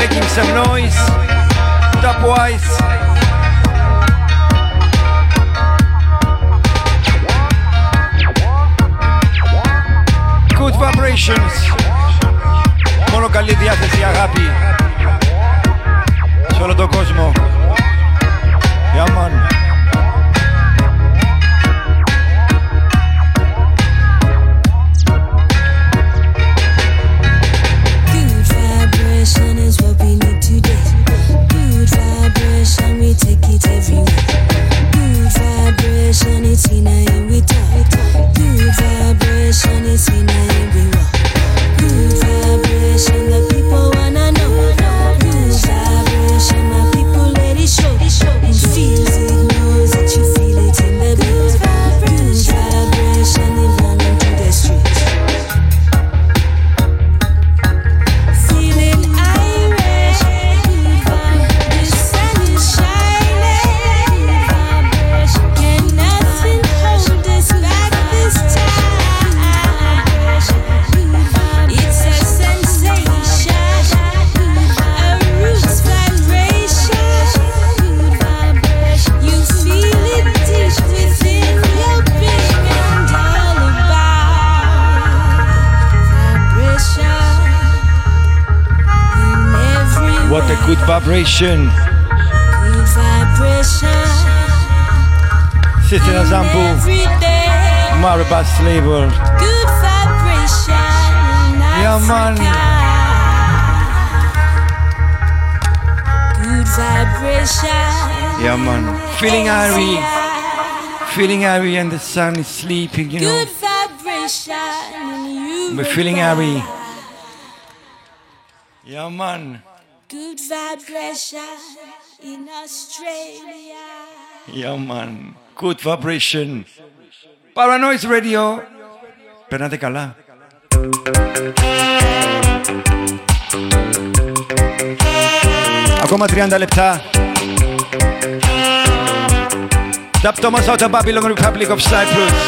Making some noise. Stopwise. Good vibrations. Μόνο καλή διάθεση, αγάπη. Σε όλο τον κόσμο. Yeah, man. vibration. Good vibration. Sister Azambu. Marabat Flavor. Good vibration. Yeah, man. Good vibration. Yeah, man. Feeling airy. Feeling airy and the sun is sleeping, you know. Good vibration. We're feeling airy. Yeah, man. pressure in Australia. Yeah, man. Good vibration. Paranoise Radio. Περνάτε καλά. Ακόμα 30 λεπτά. Dub Thomas out of Babylon Republic of Cyprus.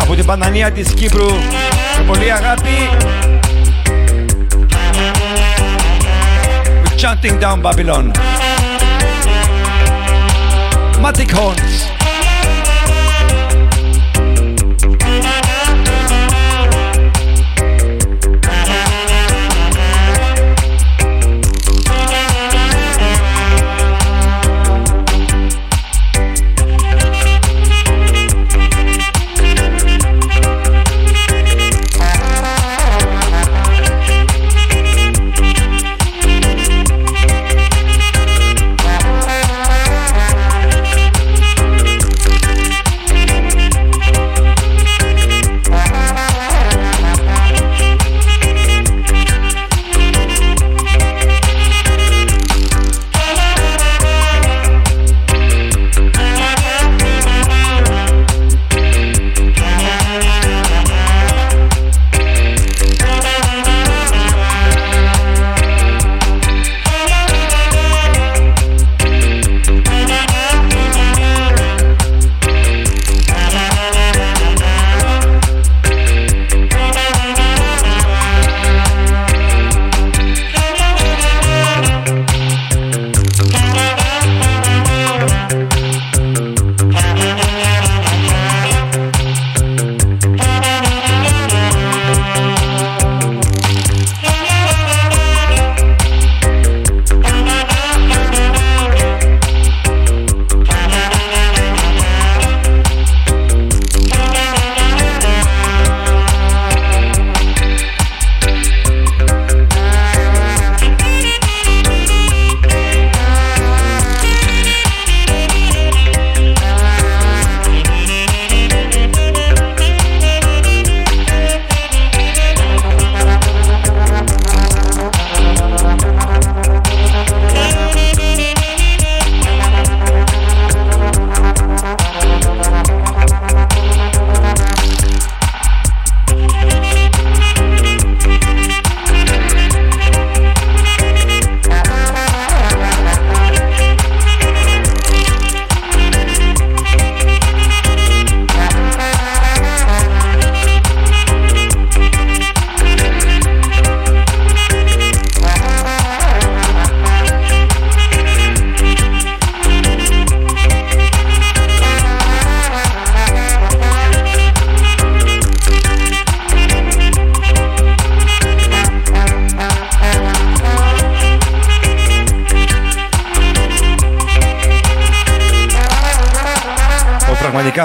Από την Πανανία της Κύπρου. Με πολύ αγάπη. Chanting down Babylon. Matic Horns.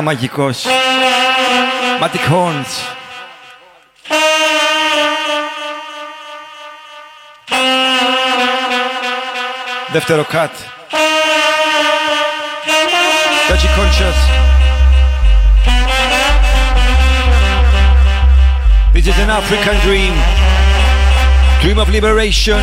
μαγικός Matic Horns. Δεύτερο cut. Dutchy Conscious. This is an African dream. Dream of liberation.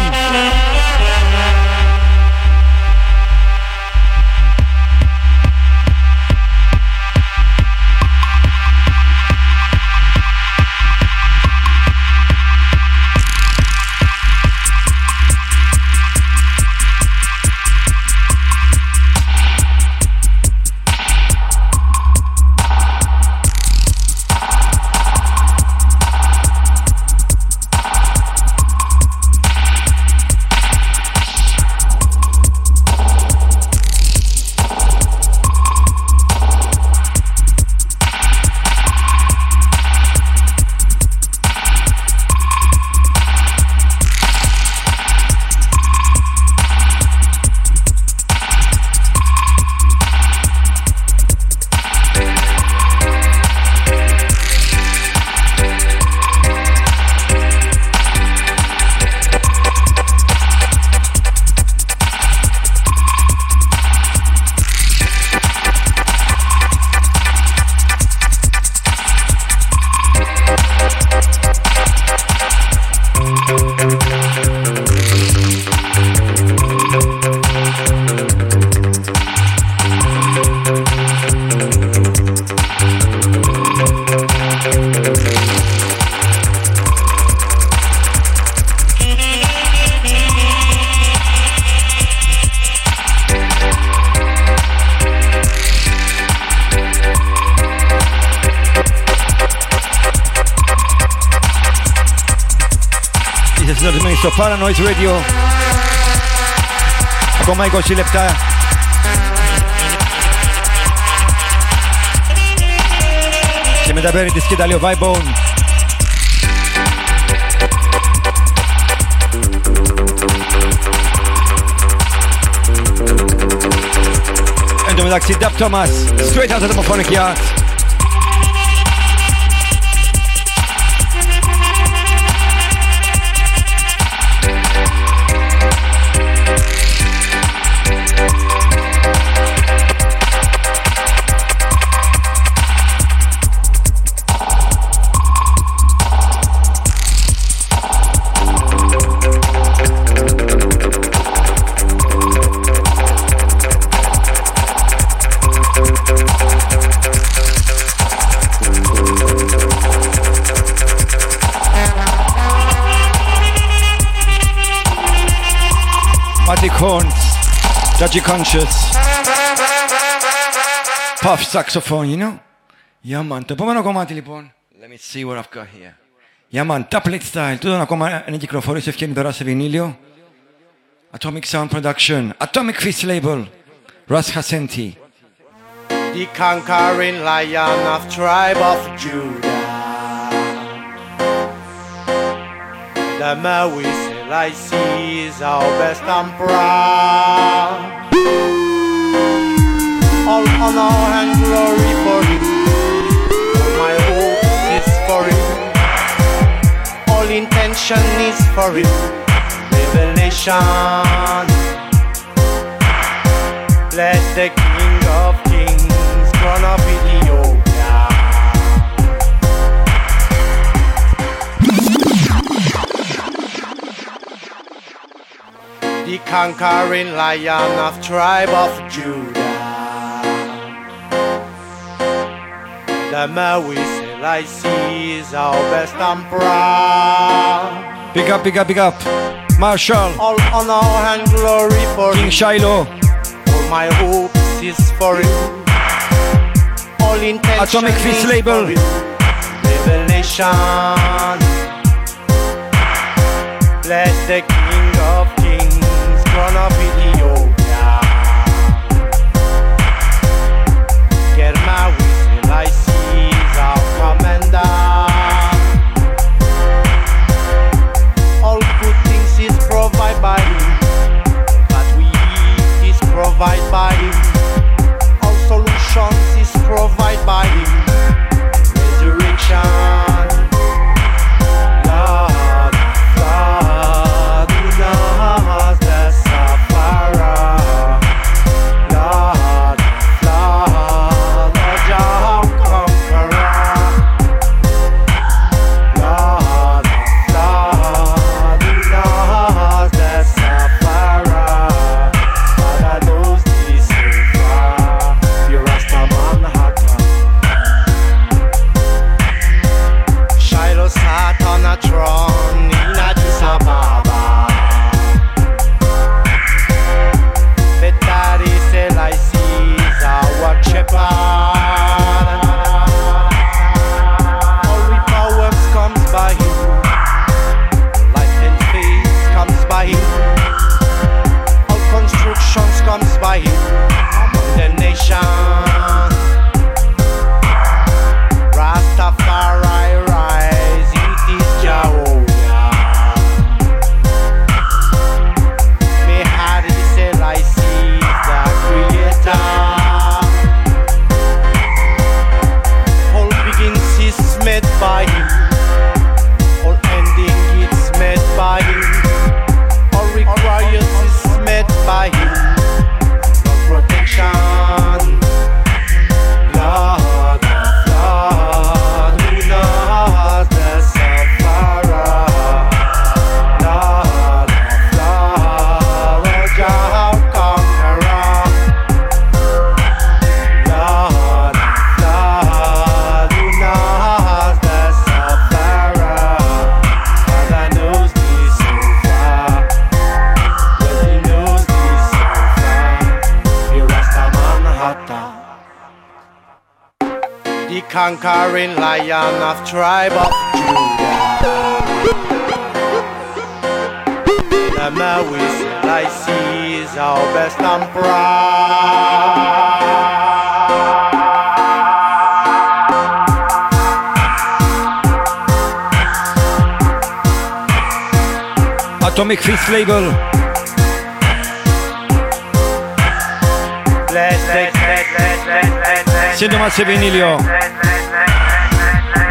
Είναι το σημείο στο Paranoid Radio. Από Michael Chilepta. Και με τα περιττή σκητάλια. Βάιμπον. Εν τω μεταξύ, Daph Thomas. Στρέφεται από τον Μοχάρι Κιάρτ. Horns, Dodgy Conscious, Puff Saxophone, you know? Yeah, man. Το επόμενο κομμάτι λοιπόν. Let me see what I've got here. Yeah, man. Tablet style. Τούτο ακόμα είναι κυκλοφορήσει ευκαιρία τώρα σε βινίλιο. Atomic Sound Production. Atomic Fist Label. Russ Hasenti. the conquering lion of tribe of Judah. The Maui Selassie is our best emperor. All honor and glory for him. All my hope is for him. All intention is for him. Revelation. Bless the King of Kings, crown of Ethiopia. The conquering lion of tribe of Judah. The Maui Selassie is our best emperor. Big up, big up, big up. Marshall. All honor and glory for King. Shiloh. All my hopes is for you. All intention Atomic Fist Label. Revelation. Bless the Crown of Ethiopia. Get my whistle, I see our commander. All good things is provided by him. That we eat is provided by him. All solutions is provided by him. tribe of Judah. The Maui Selassie is our best and emperor. Atomic Fist Label. Siete Masse Vinilio.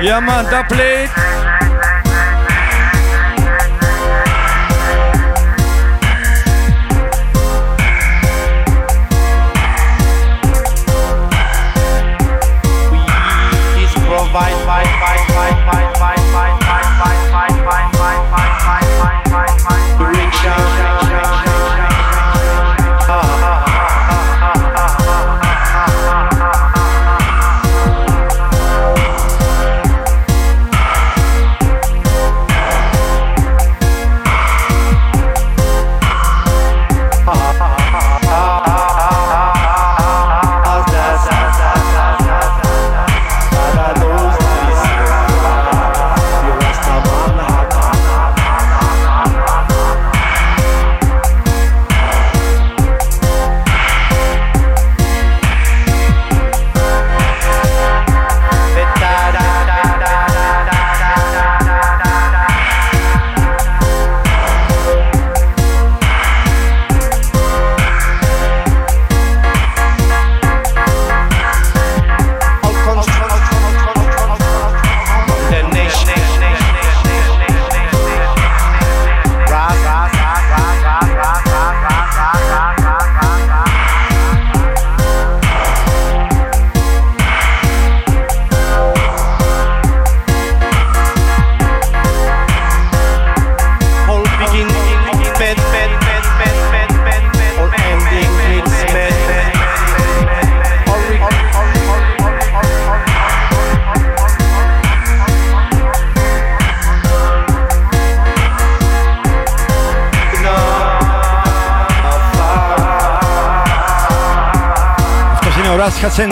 You're yeah, plate.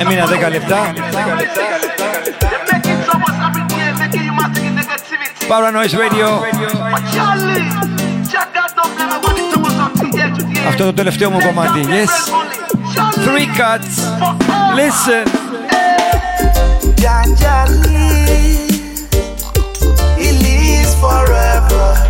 Έμεινα 10 λεπτά. Paranoise Radio. Αυτό το τελευταίο μου κομμάτι. Yes. Three cuts. Listen. Ganja leaves. He lives forever.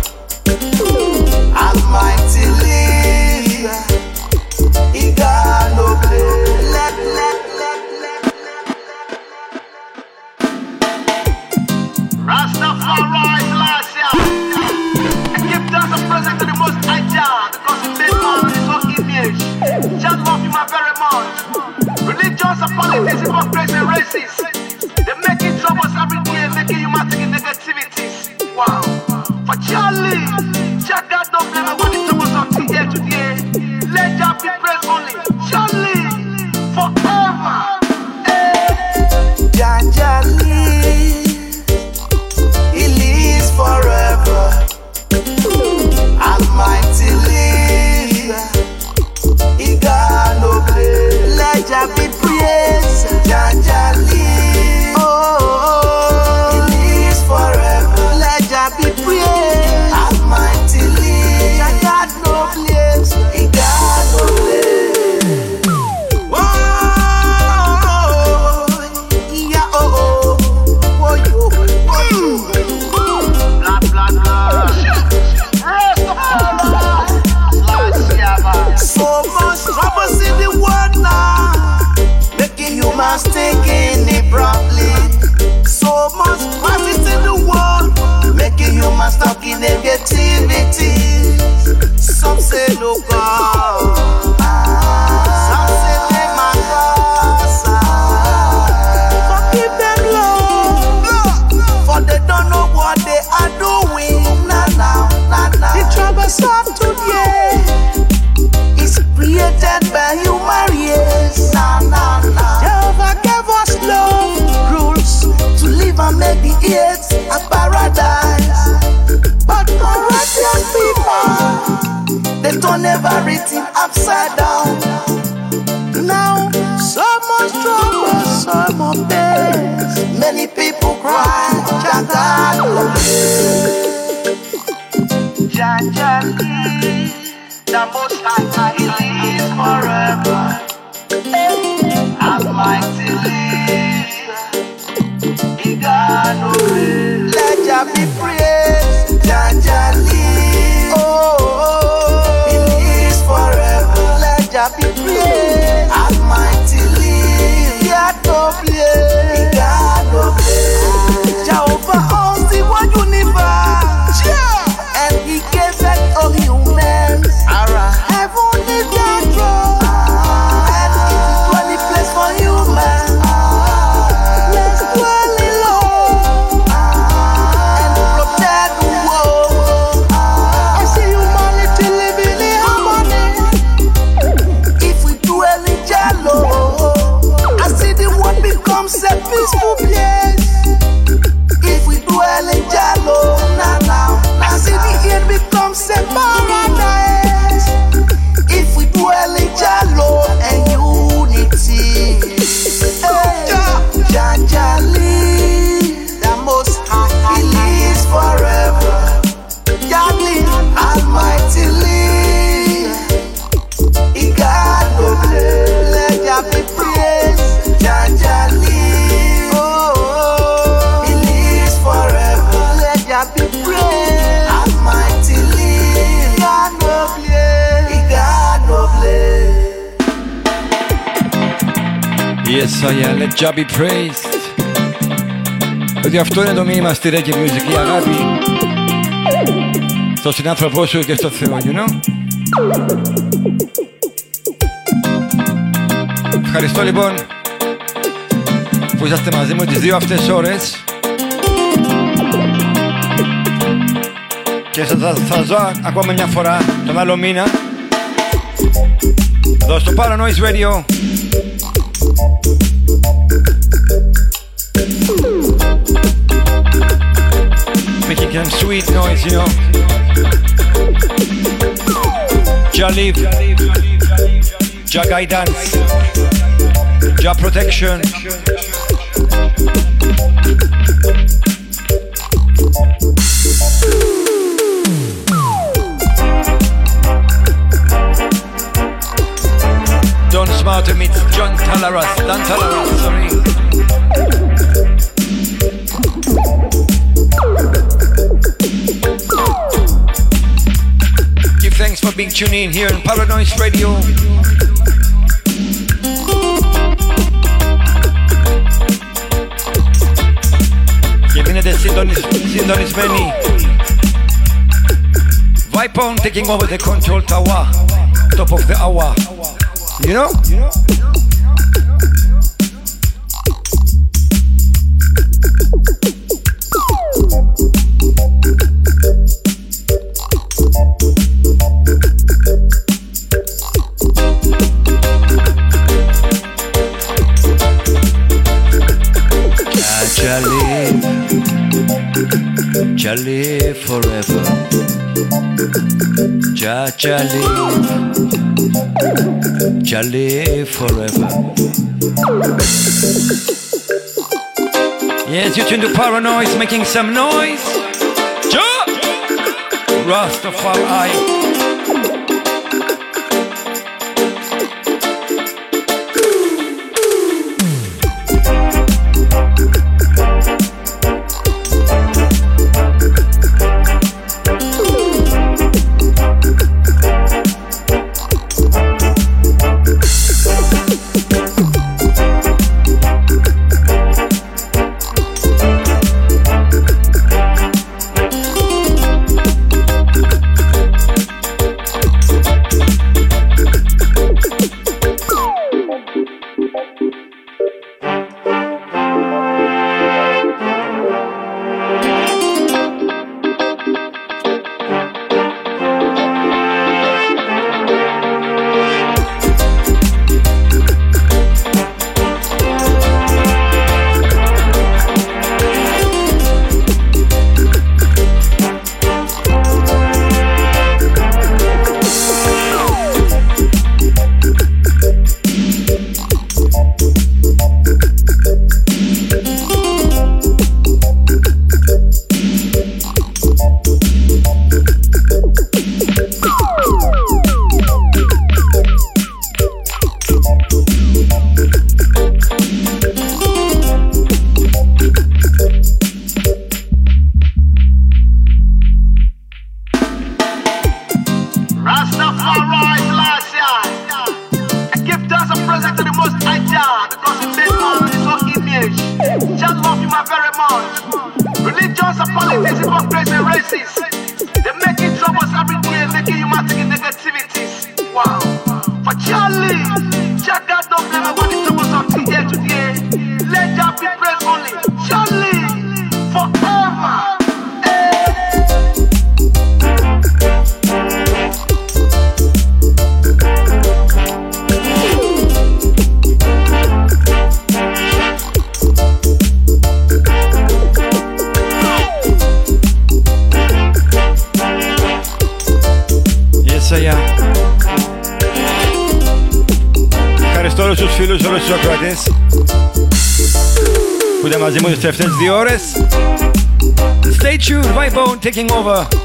Yes, I am. Let Jah be praised. Ότι αυτό είναι το μήνυμα στη reggae music, η αγάπη στον συνάνθρωπό σου και στο Θεό, you know? Ευχαριστώ λοιπόν που είσαστε μαζί μου τις δύο αυτές ώρες και θα, θα, θα ζω ακόμα μια φορά τον άλλο μήνα εδώ στο Paranoise Radio making sweet noise, you know. Jah live, Jah guidance, Jah protection. Don Smart to meet John Talaras, Don Talaras, sorry. tune in here on Paranoise Radio. Και μείνετε many. Vipon taking over the control tower, top of the hour. You know? You know? Jah live forever. Jah Jah live, Jah live forever. Yes, you tune to Paranoise, making some noise. Jah, Rastafari. Taking over.